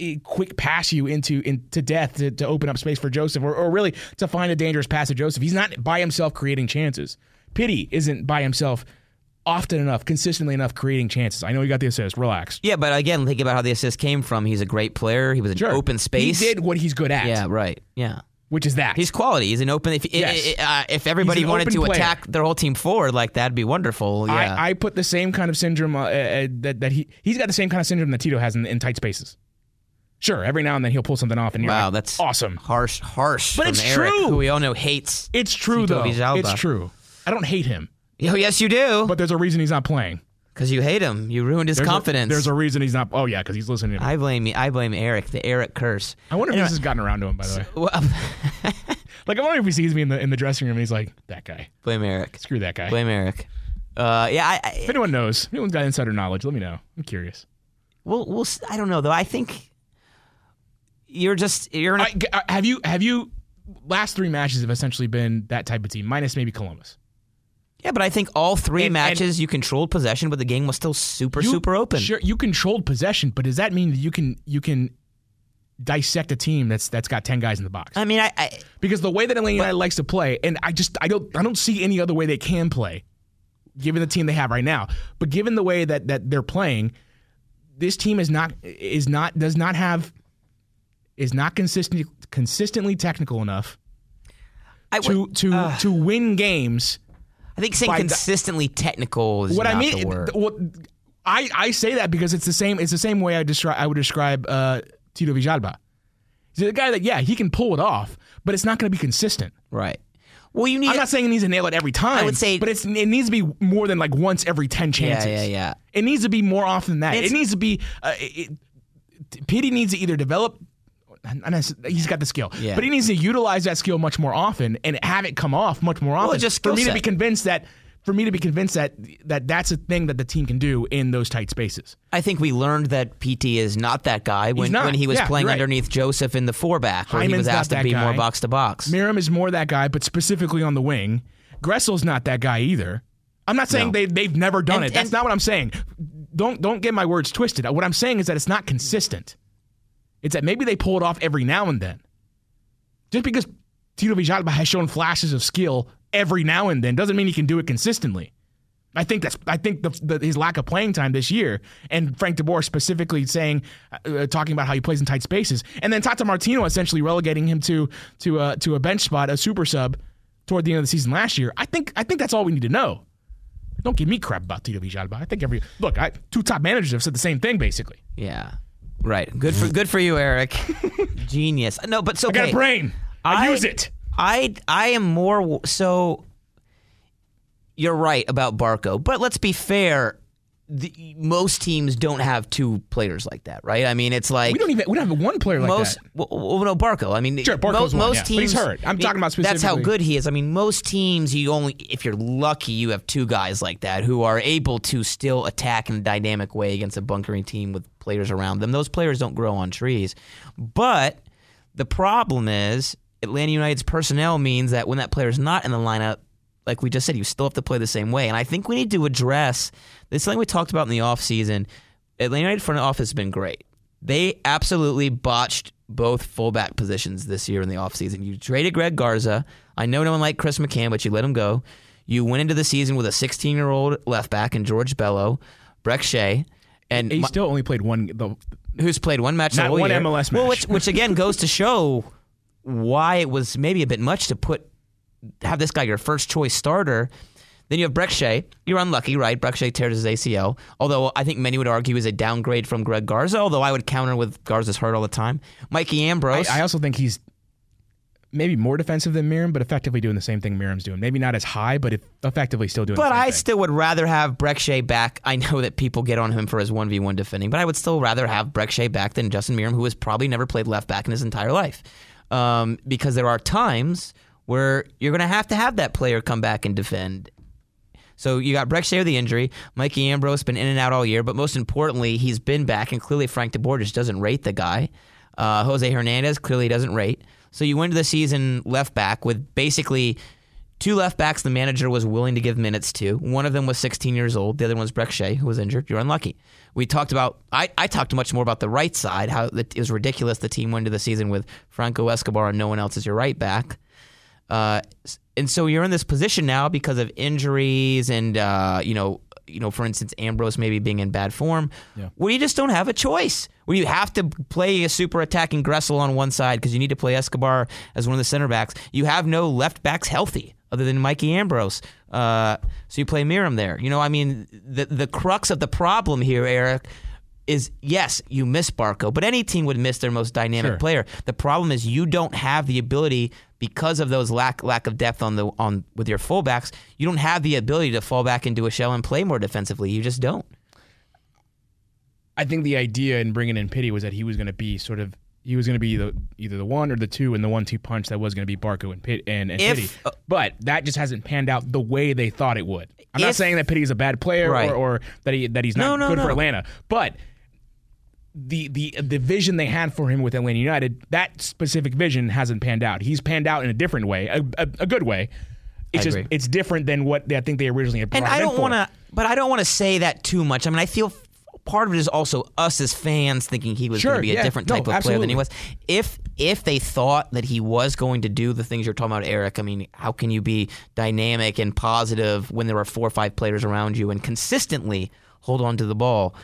uh, quick pass you into into death to, to open up space for Josef or, or really to find a dangerous pass to Josef. He's not by himself creating chances. Pity isn't by himself often enough, consistently enough creating chances. I know you got the assist. Relax. yeah, but again, think about how the assist came from. He's a great player. He was in Sure. open space. He did what he's good at. Yeah, right. Yeah. Which is that. He's quality. He's an open. If Yes. uh, if everybody wanted to player. attack their whole team forward, like that'd be wonderful. Yeah. I, I put the same kind of syndrome uh, uh, that that he he's got the same kind of syndrome that Tito has in, in tight spaces. Sure, every now and then he'll pull something off, and you're wow, like, that's awesome. Harsh, harsh. But it's Eric, true. Who we all know hates. It's true Tito though. Villalba. It's true. I don't hate him, Oh, yes, you do. but there's a reason he's not playing. Because you hate him. You ruined his There's confidence. A, there's a reason he's not. Oh yeah, because he's listening. To me. I blame me. I blame Eric. The Eric curse. I wonder if this has gotten around to him. By the way, well, like I wonder if he sees me in the in the dressing room and he's like, "That guy, blame Eric. screw that guy." Blame Eric. Uh, yeah, I, If anyone knows, if anyone's got insider knowledge, let me know. I'm curious. we'll, we'll, s- I don't know though. I think you're just you're in a, I, g- uh, have you have you last three matches have essentially been that type of team, minus maybe Columbus. Yeah, but I think all three And- matches you controlled possession, but the game was still super You- super open. Sure, you controlled possession, but does that mean that you can you can dissect a team that's that's got ten guys in the box? I mean, I, I because the way that Atlanta United likes to play, and I just I don't I don't see any other way they can play, given the team they have right now. But given the way that that they're playing, this team is not is not does not have is not consistent consistently technical enough I to to uh, to win games. I think saying by the- consistently technical is What not I mean, the word. what I I say that because it's the same it's the same way I describe I would describe uh, Tito Villalba. He's a guy that yeah he can pull it off, but it's not going to be consistent. right. Well, you need. I'm not saying he needs to nail it every time. I would say- but it's it needs to be more than like once every ten chances. yeah, yeah. yeah. It needs to be more often than that. It needs to be. Uh, it, it, Pity needs to either develop. And He's got the skill, Yeah. but he needs to utilize that skill much more often and have it come off much more often. just for me to be convinced that, for me to be convinced that that that's a thing that the team can do in those tight spaces. I think we learned that Pity is not that guy when, when he was Yeah, playing right. underneath Josef in the four back, where he was asked to be guy. more box to box. Meram is more that guy, but specifically on the wing. Gressel's not that guy either. I'm not saying No. they they've never done And- it. That's not what I'm saying. Don't don't get my words twisted. What I'm saying is that it's not consistent. It's that maybe they pull it off every now and then. Just because Tito Villalba has shown flashes of skill every now and then doesn't mean he can do it consistently. I think that's I think the, the, his lack of playing time this year, and Frank DeBoer specifically saying, uh, talking about how he plays in tight spaces, and then Tata Martino essentially relegating him to to uh, to a bench spot, a super sub, toward the end of the season last year. I think I think that's all we need to know. Don't give me crap about Tito Villalba. I think every look, I, two top managers have said the same thing basically. Yeah, right. Good for good for you, Eric. Genius. No, but so I got a brain. I, use it. I I am more so. You're right about Barco, but let's be fair. The, most teams don't have two players like that, right? I mean, it's like We don't even we don't have one player like most. that. Well, well, no, Barco. I mean, Sure, Barco's mo- one, most yeah, but teams. he's hurt. I'm talking about specifically. That's how good he is. I mean, most teams, you only if you're lucky, you have two guys like that who are able to still attack in a dynamic way against a bunkering team with players around them. Those players don't grow on trees, but the problem is Atlanta United's personnel means that when that player's not in the lineup, like we just said, you still have to play the same way. And I think we need to address this is something we talked about in the offseason. Atlanta United front office has been great. They absolutely botched both fullback positions this year in the offseason. You traded Greg Garza. I know no one liked Chris McCann, but you let him go. You went into the season with a 16 year old left back in George Bello, Brek Shea, and He still only played one. The, who's played one match Not one year. MLS Well, match. which, which again goes to show why it was maybe a bit much to put have this guy your first choice starter. Then you have Brek Shea. You're unlucky, right? Brek Shea tears his ACL. Although I think many would argue is a downgrade from Greg Garza. Although I would counter with Garza's hurt all the time. Mikey I, Ambrose. I also think he's maybe more defensive than Meram, but effectively doing the same thing Meram's doing. Maybe not as high, but effectively still doing. But the same I thing. still would rather have Brek Shea back. I know that people get on him for his one v one defending, but I would still rather have Brek Shea back than Justin Meram, who has probably never played left back in his entire life. Um, because there are times where you're going to have to have that player come back and defend. So you got Brek Shea with the injury. Mikey Ambrose been in and out all year, but most importantly, he's been back, and clearly Frank DeBoer just doesn't rate the guy. Uh, Jose Hernandez clearly doesn't rate. So you went into the season left back with basically two left backs the manager was willing to give minutes to. One of them was 16 years old. The other one was Brek Shea, who was injured. You're unlucky. We talked about, I, I talked much more about the right side, how it was ridiculous the team went into the season with Franco Escobar and no one else as your right back. Uh, and so you're in this position now because of injuries and, uh, you know, you know, for instance, Ambrose maybe being in bad form, Yeah. where you just don't have a choice. Where you have to play a super attacking Gressel on one side because you need to play Escobar as one of the center backs. You have no left backs healthy other than Mikey Ambrose. Uh, so you play Meram there. You know, I mean, the the crux of the problem here, Eric, is yes, you miss Barco, but any team would miss their most dynamic Sure. player. The problem is you don't have the ability because of those lack lack of depth on the on with your fullbacks. You don't have the ability to fall back into a shell and play more defensively. You just don't. I think the idea in bringing in Pity was that he was going to be sort of he was going to be the either the one or the two and the one-two punch that was going to be Barco and Pit and, and If- Pity. But that just hasn't panned out the way they thought it would. I'm not saying that Pity is a bad player Right. or, or that he that he's not No, no, good for. Atlanta, but the the the vision they had for him with Atlanta United, that specific vision hasn't panned out. He's panned out in a different way, a, a, a good way. It's I just agree. it's different than what I think they originally had. And I don't want to, but I don't want to say that too much. I mean, I feel part of it is also us as fans thinking he was Sure, going to be a yeah. different No, type of player than he was. If if they thought that he was going to do the things you're talking about, Eric, I mean, how can you be dynamic and positive when there are four or five players around you and consistently hold on to the ball?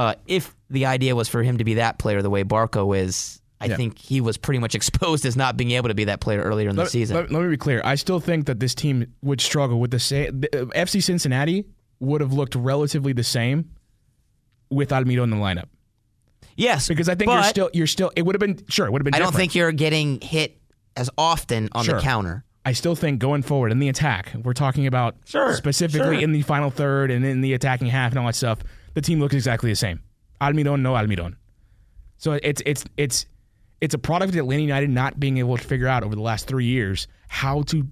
Uh, if the idea was for him to be that player the way Barco is, I Yeah. think he was pretty much exposed as not being able to be that player earlier in the season. Let, let me be clear. I still think that this team would struggle with the same. The, uh, FC Cincinnati would have looked relatively the same with Almiron in the lineup yes, because I think you're still you're still. It would have been sure. It would have been. I don't think you're getting hit as often on Sure. the counter. I still think going forward in the attack, we're talking about Sure, specifically sure. in the final third and in the attacking half and all that stuff. The team looks exactly the same. Almiron, no Almiron. So it's it's it's it's a product of Atlanta United not being able to figure out over the last three years how to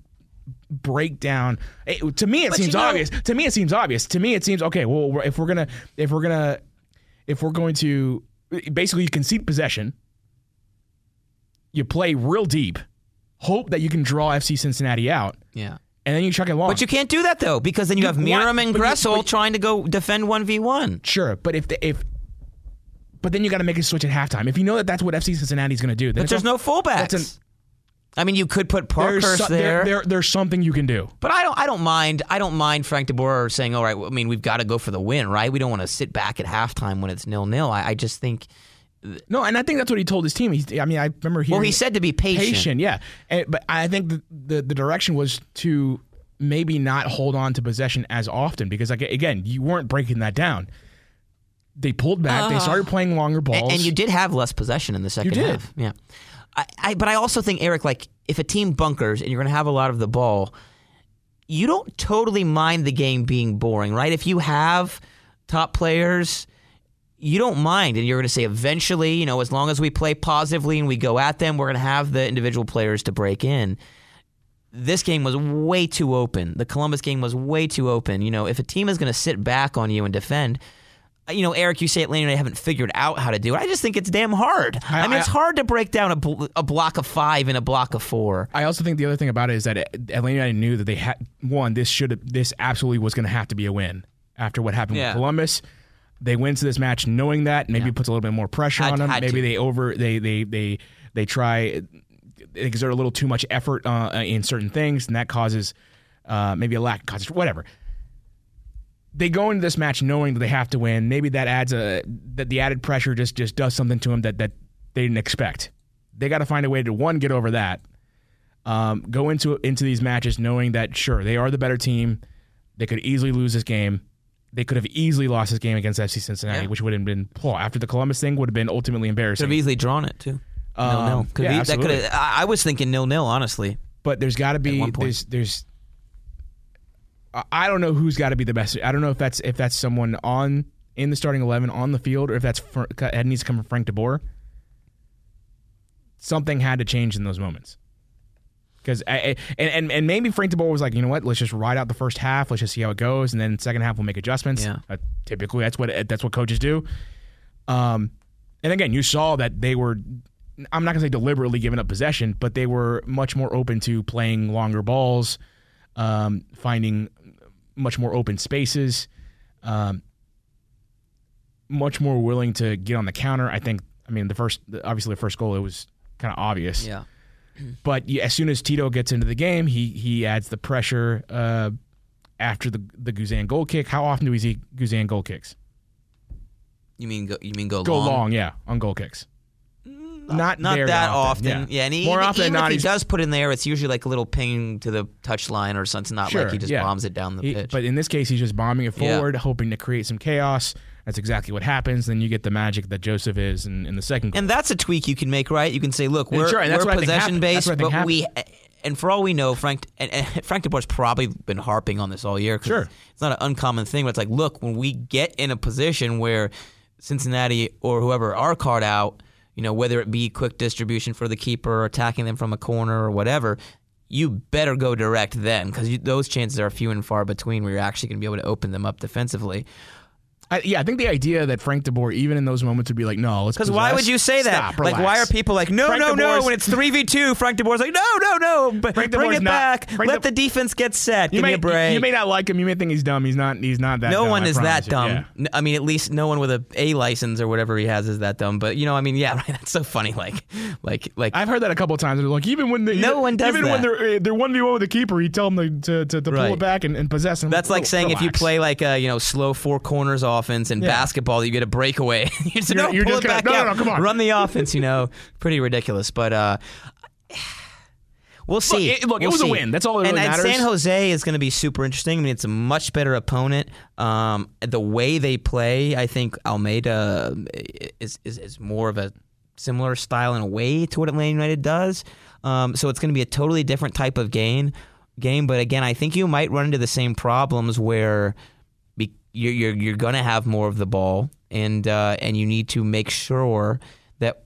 break down. it- to me, it But seems you know- obvious. To me, it seems obvious. To me, it seems okay. Well, if we're gonna if we're gonna if we're going to basically you concede possession, you play real deep, hope that you can draw FC Cincinnati out, Yeah. And then you chuck it long. But you can't do that though, because then you, You- have Meram and you- Gressel but- trying to go defend one v one. Sure, but if the, if but then you got to make a switch at halftime. If you know that that's what FC Cincinnati's going to do, then But there's no fullbacks. an- I mean, you could put there's, so- there, there, there- there's something you can do. but I don't. I don't mind. I don't mind Frank DeBoer saying, "All right, well, I mean, we've got to go for the win, right? We don't want to sit back at halftime when it's nil nil." I, I just think. No, and I think that's what he told his team. He's, I mean, I remember hearing Well, he said to be patient. patient, yeah. And, but I think the, the the direction was to maybe not hold on to possession as often because, like, again, you weren't breaking that down. They pulled back. they started uh-huh. playing longer balls. And, you did have less possession in the second did. half. Yeah. I, I, but I also think, Eric, like if a team bunkers and you're going to have a lot of the ball, you don't totally mind the game being boring, right? If you have top players, you don't mind. And you're going to say eventually, you know, as long as we play positively and we go at them, we're going to have the individual players to break in. This game was way too open. The Columbus game was way too open. You know, if a team is going to sit back on you and defend, uh, you know, Eric, you say Atlanta United haven't figured out how to do it. I just think it's damn hard. I, I- mean, it's hard to break down a, bl- a block of five and a block of four. I also think the other thing about it is that Atlanta United knew that they had one. This should this absolutely was going to have to be a win after what happened Yeah. with Columbus. They went to this match knowing that. Maybe it puts a little bit more pressure Had- on them. Maybe to. they over they they they they try they exert a little too much effort uh, in certain things, and that causes uh, maybe a lack of concentration. Whatever. They go into this match knowing that they have to win. Maybe that adds a that the added pressure just just does something to them that that they didn't expect. They got to find a way to one get over that um, go into into these matches knowing that sure they are the better team. They could easily lose this game. They could have easily lost this game against FC Cincinnati, Yeah. which would have been oh, after the Columbus thing would have been ultimately embarrassing. Could have easily drawn it too. Um, nil nil. Could yeah. That could. I I was thinking nil nil. Honestly, but there's got to be one point. there's there's I- don't know who's got to be the best. I don't know if that's if that's someone on in the starting eleven on the field or if that's it needs to come from Frank DeBoer. Something had to change in those moments. Because and, and and maybe Frank DeBoer was like, you know what, let's just ride out the first half, let's just see how it goes, and then second half we'll make adjustments. Yeah. Uh, typically, that's what that's what coaches do. Um, and again, you saw that they were. I'm not gonna say deliberately giving up possession, but they were much more open to playing longer balls, um, finding much more open spaces, um, much more willing to get on the counter. I think. I mean, the first, obviously, the first goal it was kind of obvious. yeah. But as soon as Tito gets into the game, he he adds the pressure uh, after the the Guzan goal kick. How often do we see Guzan goal kicks? You mean go? You mean go, Go long? long, yeah, on goal kicks. Not Not very that often, often. yeah. and he, More even, often even not, if he does put in there, it's usually like a little ping to the touch line or something. Not Sure, like he just yeah. bombs it down the He- pitch. but in this case, he's just bombing it Yeah. forward, hoping to create some chaos. That's exactly what happens. Then you get the magic that Josef is in, in the second goal. And that's a tweak you can make, right? You can say, look, we're, sure, we're what I think possession based, but we, and for all we know, Frank and, and Frank DeBoer's probably been harping on this all year. 'cause Sure. it's not an uncommon thing. But it's like, look, when we get in a position where Cincinnati or whoever are card out, you know, whether it be quick distribution for the keeper or attacking them from a corner or whatever. You better go direct then, because those chances are few and far between where you're actually going to be able to open them up defensively. I, yeah, I think the idea that Frank DeBoer, even in those moments, would be like, "No, let's." Because why would you say that? Stop, like, why are people like, no, Frank no, no? When it's three v two, Frank DeBoer's like, no, no, no, but Frank bring DeBoer's it not- back. Frank Let De- the defense get set. You Give may, me a break. you may not like him. You may think he's dumb. He's not. He's not that. Dumb. No dumb, one I is promise that you. dumb. Yeah. N- I mean, at least no one with a A license or whatever he has is that dumb. But you know, I mean, yeah, right. That's so funny. Like, like, like. I've heard that a couple of times. They're like, even when they, No even, one does even when that. they're uh, they're one v one with the keeper, you tell them to to, to, pull Right. it back and, and possess him. that's like saying if you Relax. play like a you know slow four corners offense in Yeah. basketball, that you get a breakaway. you no, you're pull it gonna- back no, no, out. no, come on. Run the offense. You know, pretty ridiculous. But uh, we'll see. it- look, it We'll was a win. That's all that and, really and matters. San Jose is going to be super interesting. I mean, it's a much better opponent. Um, the way they play, I think Almeyda is, is is more of a similar style in a way to what Atlanta United does. Um, so it's going to be a totally different type of game. Game, but again, I think you might run into the same problems where you're you're, you're going to have more of the ball, and uh, and you need to make sure that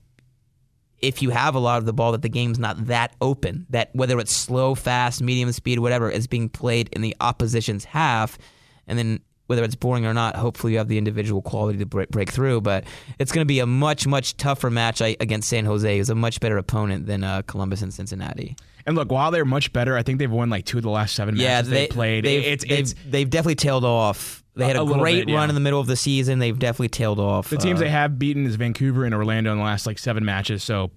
if you have a lot of the ball, that the game's not that open. That whether it's slow, fast, medium speed, whatever, is being played in the opposition's half, and then whether it's boring or not, hopefully you have the individual quality to break, break through. But it's going to be a much much tougher match against San Jose, who's a much better opponent than uh, Columbus and Cincinnati. And look, while they're much better, I think they've won like two of the last seven Yeah, matches they they played. They've, it's they've, it's they've definitely tailed off. They had A- a, great bit, run in the middle of the season. They've definitely tailed off. the teams Uh, they have beaten is Vancouver and Orlando in the last like seven matches. So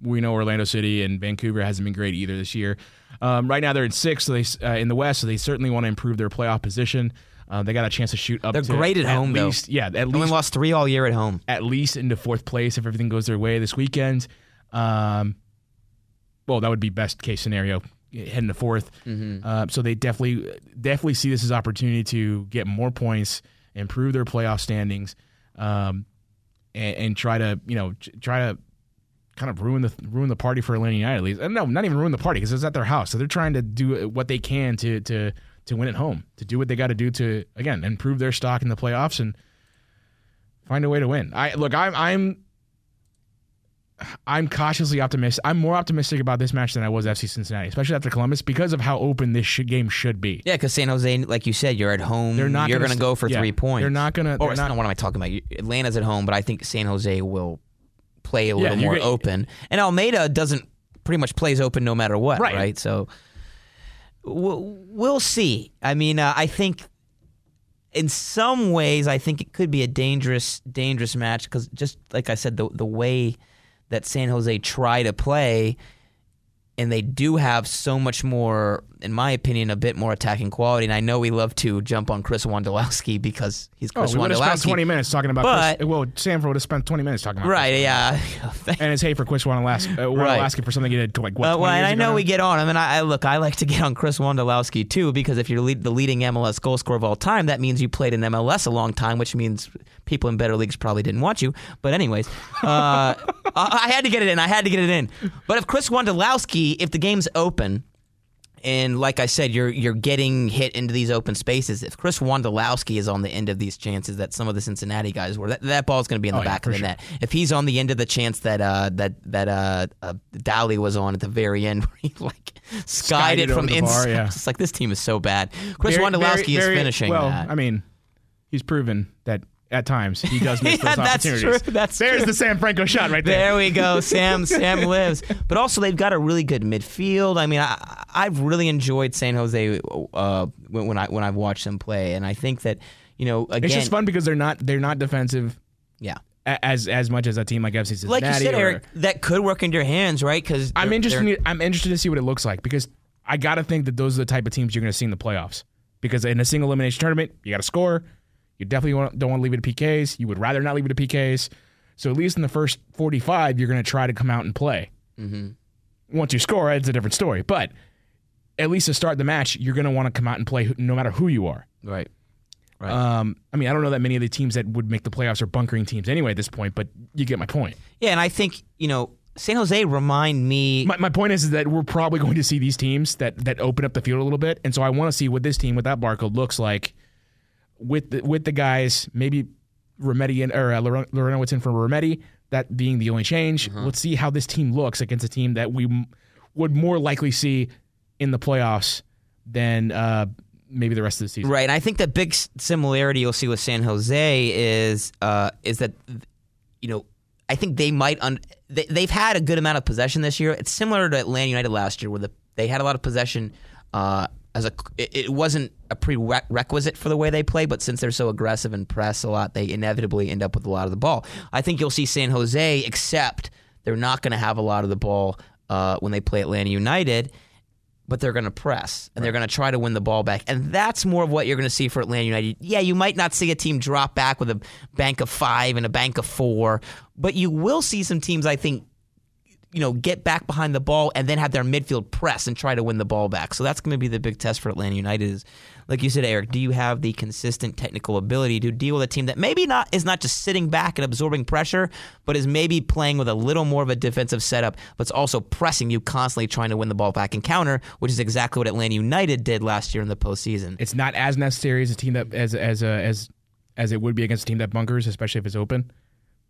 we know Orlando City and Vancouver hasn't been great either this year. Um, right now they're in sixth so they, uh, in the West, so they certainly want to improve their playoff position. Uh, they got a chance to shoot up. They're great at home, though. least, Yeah, at only least lost three all year at home. at least into fourth place if everything goes their way this weekend. Um, well, that would be best case scenario heading to 4th Uh, so they definitely definitely see this as opportunity to get more points, improve their playoff standings, um, and, and try to you know try to kind of ruin the ruin the party for Atlanta United. At least, no, not even ruin the party because it's at their house. So they're trying to do what they can to to to win at home, to do what they got to do to again improve their stock in the playoffs and find a way to win. I look, I'm I'm I'm cautiously optimistic. I'm more optimistic about this match than I was FC Cincinnati, especially after Columbus, because of how open this sh- game should be. Yeah, because San Jose, like you said, you're at home. They're not You're gonna st- go for yeah, three points. they're not gonna- Or they're not- what am I talking about? Atlanta's at home, but I think San Jose will play a little you're more gonna- open, and Almeyda doesn't pretty much plays open no matter what. Right. Right. So we'll, we'll see. I mean, uh, I think. In some ways, I think it could be a dangerous, dangerous match because just like I said, the the way that San Jose try to play, and they do have so much more, in my opinion, a bit more attacking quality. And I know we love to jump on Chris Wondolowski because he's Oh, Chris we would have spent 20 minutes talking about But- Chris. Well, Sanford would have spent 20 minutes talking about Right? Yeah. And it's hate for Chris Wondolowski, uh, Right. Wondolowski for something he did like what? Uh, well, and I know now? we get on him, and I, I look. I like to get on Chris Wondolowski too because if you're lead, the leading MLS goal scorer of all time, that means you played in MLS a long time, which means people in better leagues probably didn't want you. But anyways, uh, I had to get it in. I had to get it in. But if Chris Wondolowski, if the game's open, and like I said, you're you're getting hit into these open spaces. If Chris Wondolowski is on the end of these chances that some of the Cincinnati guys were, that, that ball's going to be in the Oh, back for of the sure. net. If he's on the end of the chance that uh, that that uh, uh, Dowley was on at the very end, where he like skied, Skied it from over the bar, inside, yeah. it's like this team is so bad. Chris Very- Wondolowski very- is finishing Well, that. I mean, he's proven that at times he does miss Yeah, those that's opportunities. true, that's There's true. the Sam Franco shot right there. There we go. Sam Sam lives. But also they've got a really good midfield. I mean, I I've really enjoyed San Jose uh, when, when I when I've watched them play, and I think that you know again, It's just fun because they're not they're not defensive yeah. as as much as a team like FC Cincinnati. Like you said, or- Eric, that could work into your hands, right? Because I'm interested. I'm interested to see what it looks like because I got to think that those are the type of teams you're going to see in the playoffs. Because in a single elimination tournament, you got to score. You definitely don't want to leave it to PKs. You would rather not leave it to PKs. So at least in the first 45, you're going to try to come out and play. Mm-hmm. Once you score, it's a different story. But at least to start the match, you're going to want to come out and play no matter who you are. right. Right. Um, I mean, I don't know that many of the teams that would make the playoffs are bunkering teams anyway at this point, but you get my point. Yeah, and I think you know San Jose remind me. My, my point is, is that we're probably going to see these teams that that open up the field a little bit, and so I want to see what this team with that Barco looks like with the, with the guys. Maybe Remedi and or uh, Lore- Larentowicz in for Remedi. That being the only change. Let's see how this team looks against a team that we m- would more likely see in the playoffs than uh, maybe the rest of the season. Right, and I think the big similarity you'll see with San Jose is uh, is that you know I think they might un- they, they've had a good amount of possession this year. It's similar to Atlanta United last year, where the, they had a lot of possession uh, as a it, wasn't a prerequisite for the way they play, but since they're so aggressive and press a lot, they inevitably end up with a lot of the ball. I think you'll see San Jose, except they're not going to have a lot of the ball uh, when they play Atlanta United but they're going to press and they're going to try to win the ball back. And that's more of what you're going to see for Atlanta United. Yeah, you might not see a team drop back with a bank of five and a bank of four, but you will see some teams, I think, you know, get back behind the ball and then have their midfield press and try to win the ball back. So that's going to be the big test for Atlanta United. Is like you said, Eric, do you have the consistent technical ability to deal with a team that maybe not is not just sitting back and absorbing pressure, but is maybe playing with a little more of a defensive setup, but's also pressing you constantly trying to win the ball back and counter, which is exactly what Atlanta United did last year in the postseason. It's not as necessary as a team that as as a, as as it would be against a team that bunkers, especially if it's open.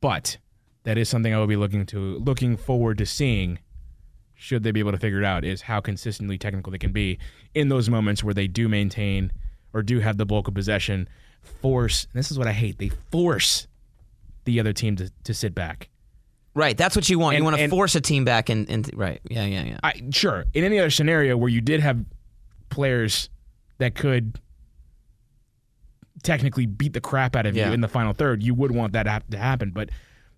But that is something I will be looking to looking forward to seeing. Should they be able to figure it out, is how consistently technical they can be in those moments where they do maintain or do have the bulk of possession, force. And this is what I hate. They force the other team to, to sit back. Right, that's what you want. And- you want to force a team back and, and right, yeah, yeah, yeah. I sure in any other scenario where you did have players that could technically beat the crap out of Yeah. you in the final third, you would want that to happen. But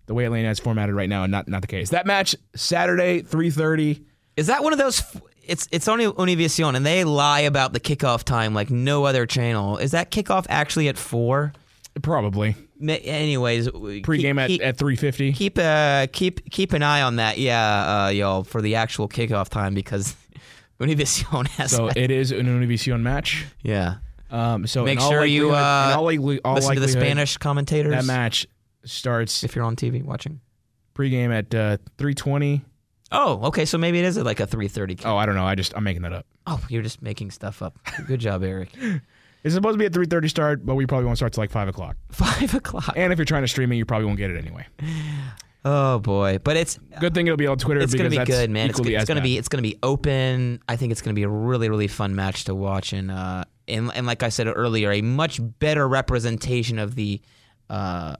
the way Atlanta is formatted right now, and not not the case. That match Saturday three thirty. Is that one of those? f- It's it's only Univision, and they lie about the kickoff time like no other channel. Is that kickoff actually at four? Probably Anyways, pregame keep, at, at three fifty. keep uh keep keep an eye on that, yeah, uh, y'all, for the actual kickoff time because Univision has So that. it is an Univision match. yeah. Um, so Make sure you, uh, all, all Listen to the Spanish commentators That match starts if you're on TV watching. pregame at uh, three twenty. Oh, okay, so maybe it is at like a three thirty. Oh, I don't know. I just I'm making that up. Oh, you're just making stuff up. Good job, Eric. It's supposed to be at three thirty start, but we probably won't start till like five o'clock. Five o'clock. And if you're trying to stream it, you probably won't get it anyway. Oh boy, but it's Good thing it'll be on Twitter. it's gonna be that's good, man. It's, it's gonna bad. be it's gonna be open. I think it's gonna be a really really fun match to watch, and uh, and and like I said earlier, a much better representation of the uh,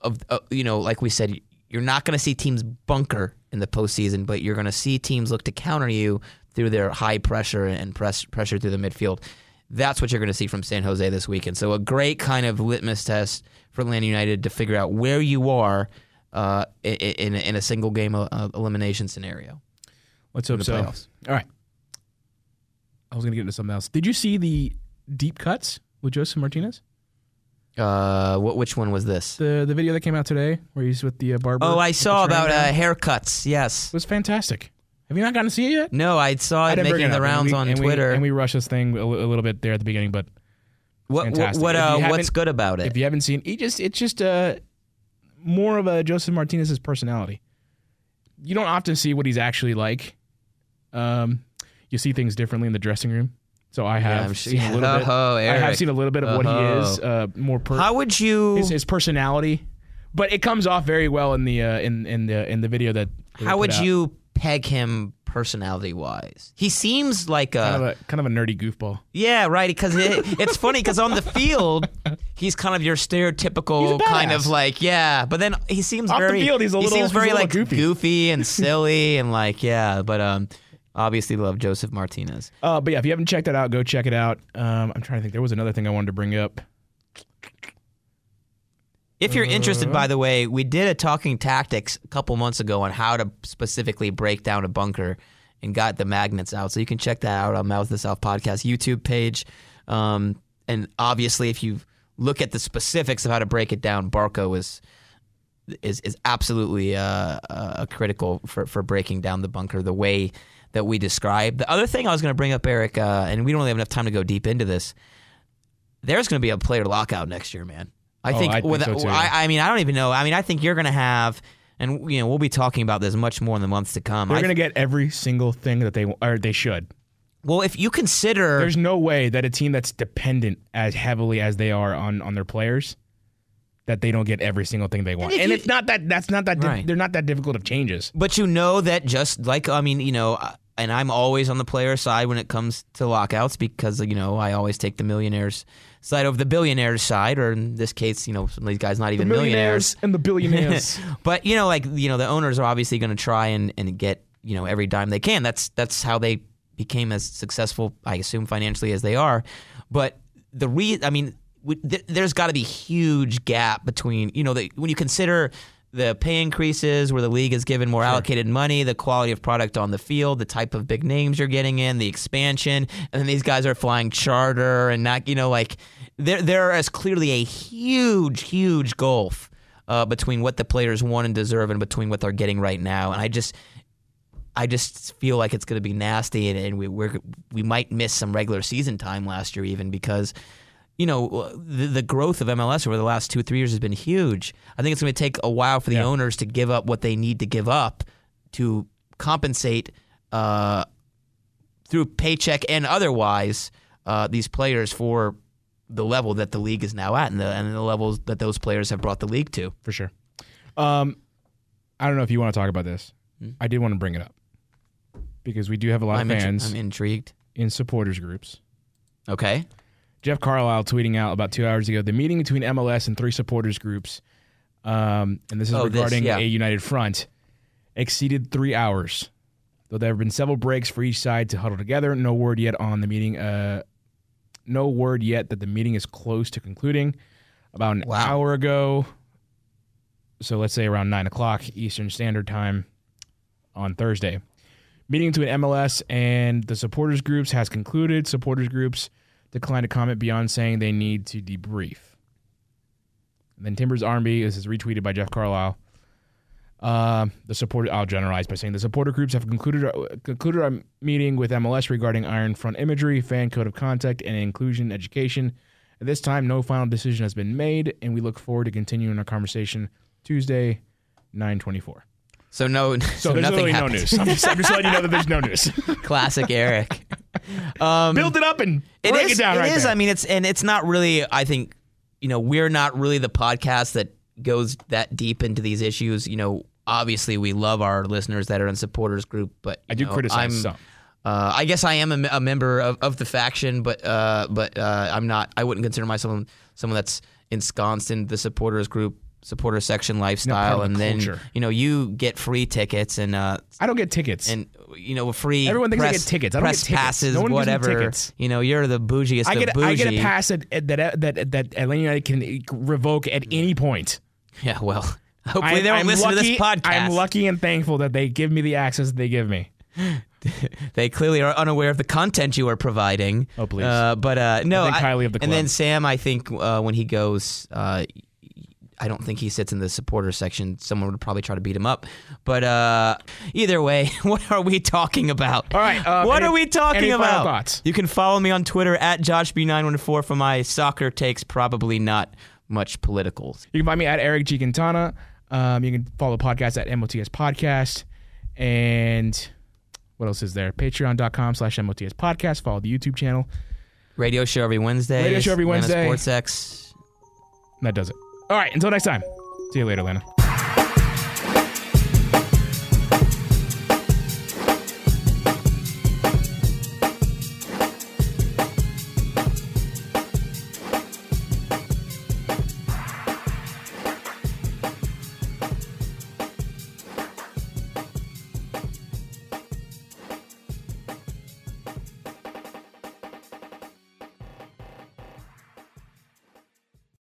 of uh, you know, like we said, you're not gonna see teams bunker in the postseason, but you're gonna see teams look to counter you through their high pressure and press pressure through the midfield. That's what you're going to see from San Jose this weekend. So a great kind of litmus test for Atlanta United to figure out where you are uh, in, in, a single game uh, elimination scenario. Let's hope so. playoffs. All right. I was gonna get into something else. Did you see the deep cuts with Josef Martinez? Uh, what, which one was this? The the video that came out today, where he's with the uh, barber. Oh, I saw about uh, haircuts. Yes. It was fantastic. Have you not gotten to see it yet? No, I saw I it making it the rounds we- on and we- Twitter. and we rushed this thing a, a little bit there at the beginning, but what what, fantastic. what uh, what's good about it? if you haven't seen, he just it's just uh more of a Josef Martinez's personality. you don't often see what he's actually like. Um, you see things differently in the dressing room. So I have I'm sure- seen a little bit. Oh, I have seen a little bit of what he Oh. is. Uh, more per- How would you? his, his personality, but it comes off very well in the uh, in in the in the video that. How would out. you peg him personality wise? He seems like a, Kind of a kind of a nerdy goofball. yeah, right. Because it, it's funny because on the field he's kind of your stereotypical kind of like yeah, but then he seems Off the very field, he's a he seems he's a very little like goofy. and silly and like yeah, but um obviously love Josef Martinez. Uh, but yeah, if you haven't checked that out, go check it out. Um, I'm trying to think. There was another thing I wanted to bring up. If you're interested, by the way, we did a talking tactics a couple months ago on how to specifically break down a bunker and got the magnets out. So you can check that out on Mouth of the South podcast YouTube page. Um, and obviously, if you look at the specifics of how to break it down, Barco is is is absolutely uh, uh, critical for for breaking down the bunker the way that we described. The other thing I was going to bring up, Eric, uh, and we don't really have enough time to go deep into this. There's going to be a player lockout next year, man. I Oh, think. I think so, too. I, I mean, I don't even know. I mean, I think you're going to have, and you know, we'll be talking about this much more in the months to come. They're going to get every single thing that they or they should. well, if you consider, There's no way that a team that's dependent as heavily as they are on on their players that they don't get every single thing they want. if And you- it's not that that's not that Right. they're not that difficult of changes. But you know that just like I mean, you know, and I'm always on the player side when it comes to lockouts because you know I always take the millionaires side over the billionaires side, or in this case, you know, some of these guys not even millionaires. and the billionaires. but you know, like you know, the owners are obviously going to try and, and get you know every dime they can. That's that's how they became as successful, I assume, financially as they are. But the re, I mean, we, th- there's got to be huge gap between you know the, when you consider the pay increases where the league is given more allocated money, the quality of product on the field, the type of big names you're getting in, the expansion, and then these guys are flying charter and not, you know, like there there is clearly a huge, huge gulf uh, between what the players want and deserve and between what they're getting right now. And I just, I just feel like it's going to be nasty, and, and we we're, we might miss some regular season time last year even because. You know the, the growth of MLS over the last two or three years has been huge. I think it's going to take a while for the Yeah. owners to give up what they need to give up to compensate uh, through paycheck and otherwise uh, these players for the level that the league is now at and the, and the levels that those players have brought the league to. for sure. Um, I don't know if you want to talk about this. I did want to bring it up because we do have a lot? I'm, of intri- fans I'm intrigued. in supporters groups. Okay. Jeff Carlisle tweeting out about two hours ago the meeting between MLS and three supporters groups, um, and this is Oh, this, regarding yeah. a united front, exceeded three hours. Though there have been several breaks for each side to huddle together, no word yet on the meeting. Uh, no word yet that the meeting is close to concluding. About an Wow. hour ago, so let's say around nine o'clock Eastern Standard Time on Thursday. Meeting between MLS and the supporters groups has concluded. Supporters groups declined to comment beyond saying they need to debrief. And then Timbers Army, this is retweeted by Jeff Carlisle. Uh, the support, I'll generalize by saying the supporter groups have concluded concluded our meeting with MLS regarding Iron Front imagery, fan code of conduct, and inclusion education. At this time, no final decision has been made, and we look forward to continuing our conversation Tuesday, nine twenty four. So no, so, So there's nothing literally no news. I'm just, I'm just letting you know that there's no news. Classic Eric. Um, Build it up and It break is. it down it right is. I mean, it's and it's not really. I think you know we're not really the podcast that goes that deep into these issues. You know, obviously we love our listeners that are in supporters group, but I do know, criticize I'm, some. Uh, I guess I am a, a member of, of the faction, but uh, but uh, I'm not. I wouldn't consider myself someone that's ensconced in the supporters group, supporter section lifestyle, of and the then culture. you know you get free tickets and uh, I don't get tickets. and you know free. Everyone thinks I get tickets. I don't press get tickets. passes, No one gives me whatever. tickets. You know, you're the bougiest I of get bougie. I get a pass that that that that Atlanta United can revoke at any point. Yeah, well, hopefully I'm- they don't I'm listen lucky, to this podcast. I'm lucky and thankful that they give me the access that they give me. They clearly are unaware of the content you are providing. Oh, please. Uh, but uh, no, think highly of the And then. Sam, I think uh, when he goes, uh, I don't think he sits in the supporter section. Someone would probably try to beat him up. But uh, either way, what are we talking about? All right, um, what any- are we talking about? thoughts? You can follow me on Twitter at JoshB914 for my soccer takes. Probably not much political. You can find me at Eric G Quintana. Um, you can follow the podcast at MOTS Podcast. And what else is there? Patreon.com slash MOTS podcast. Follow the YouTube channel. Radio show every Wednesday. Radio show every Atlanta Wednesday. Sports X. And that does it. All right. Until next time. See you later, Lana.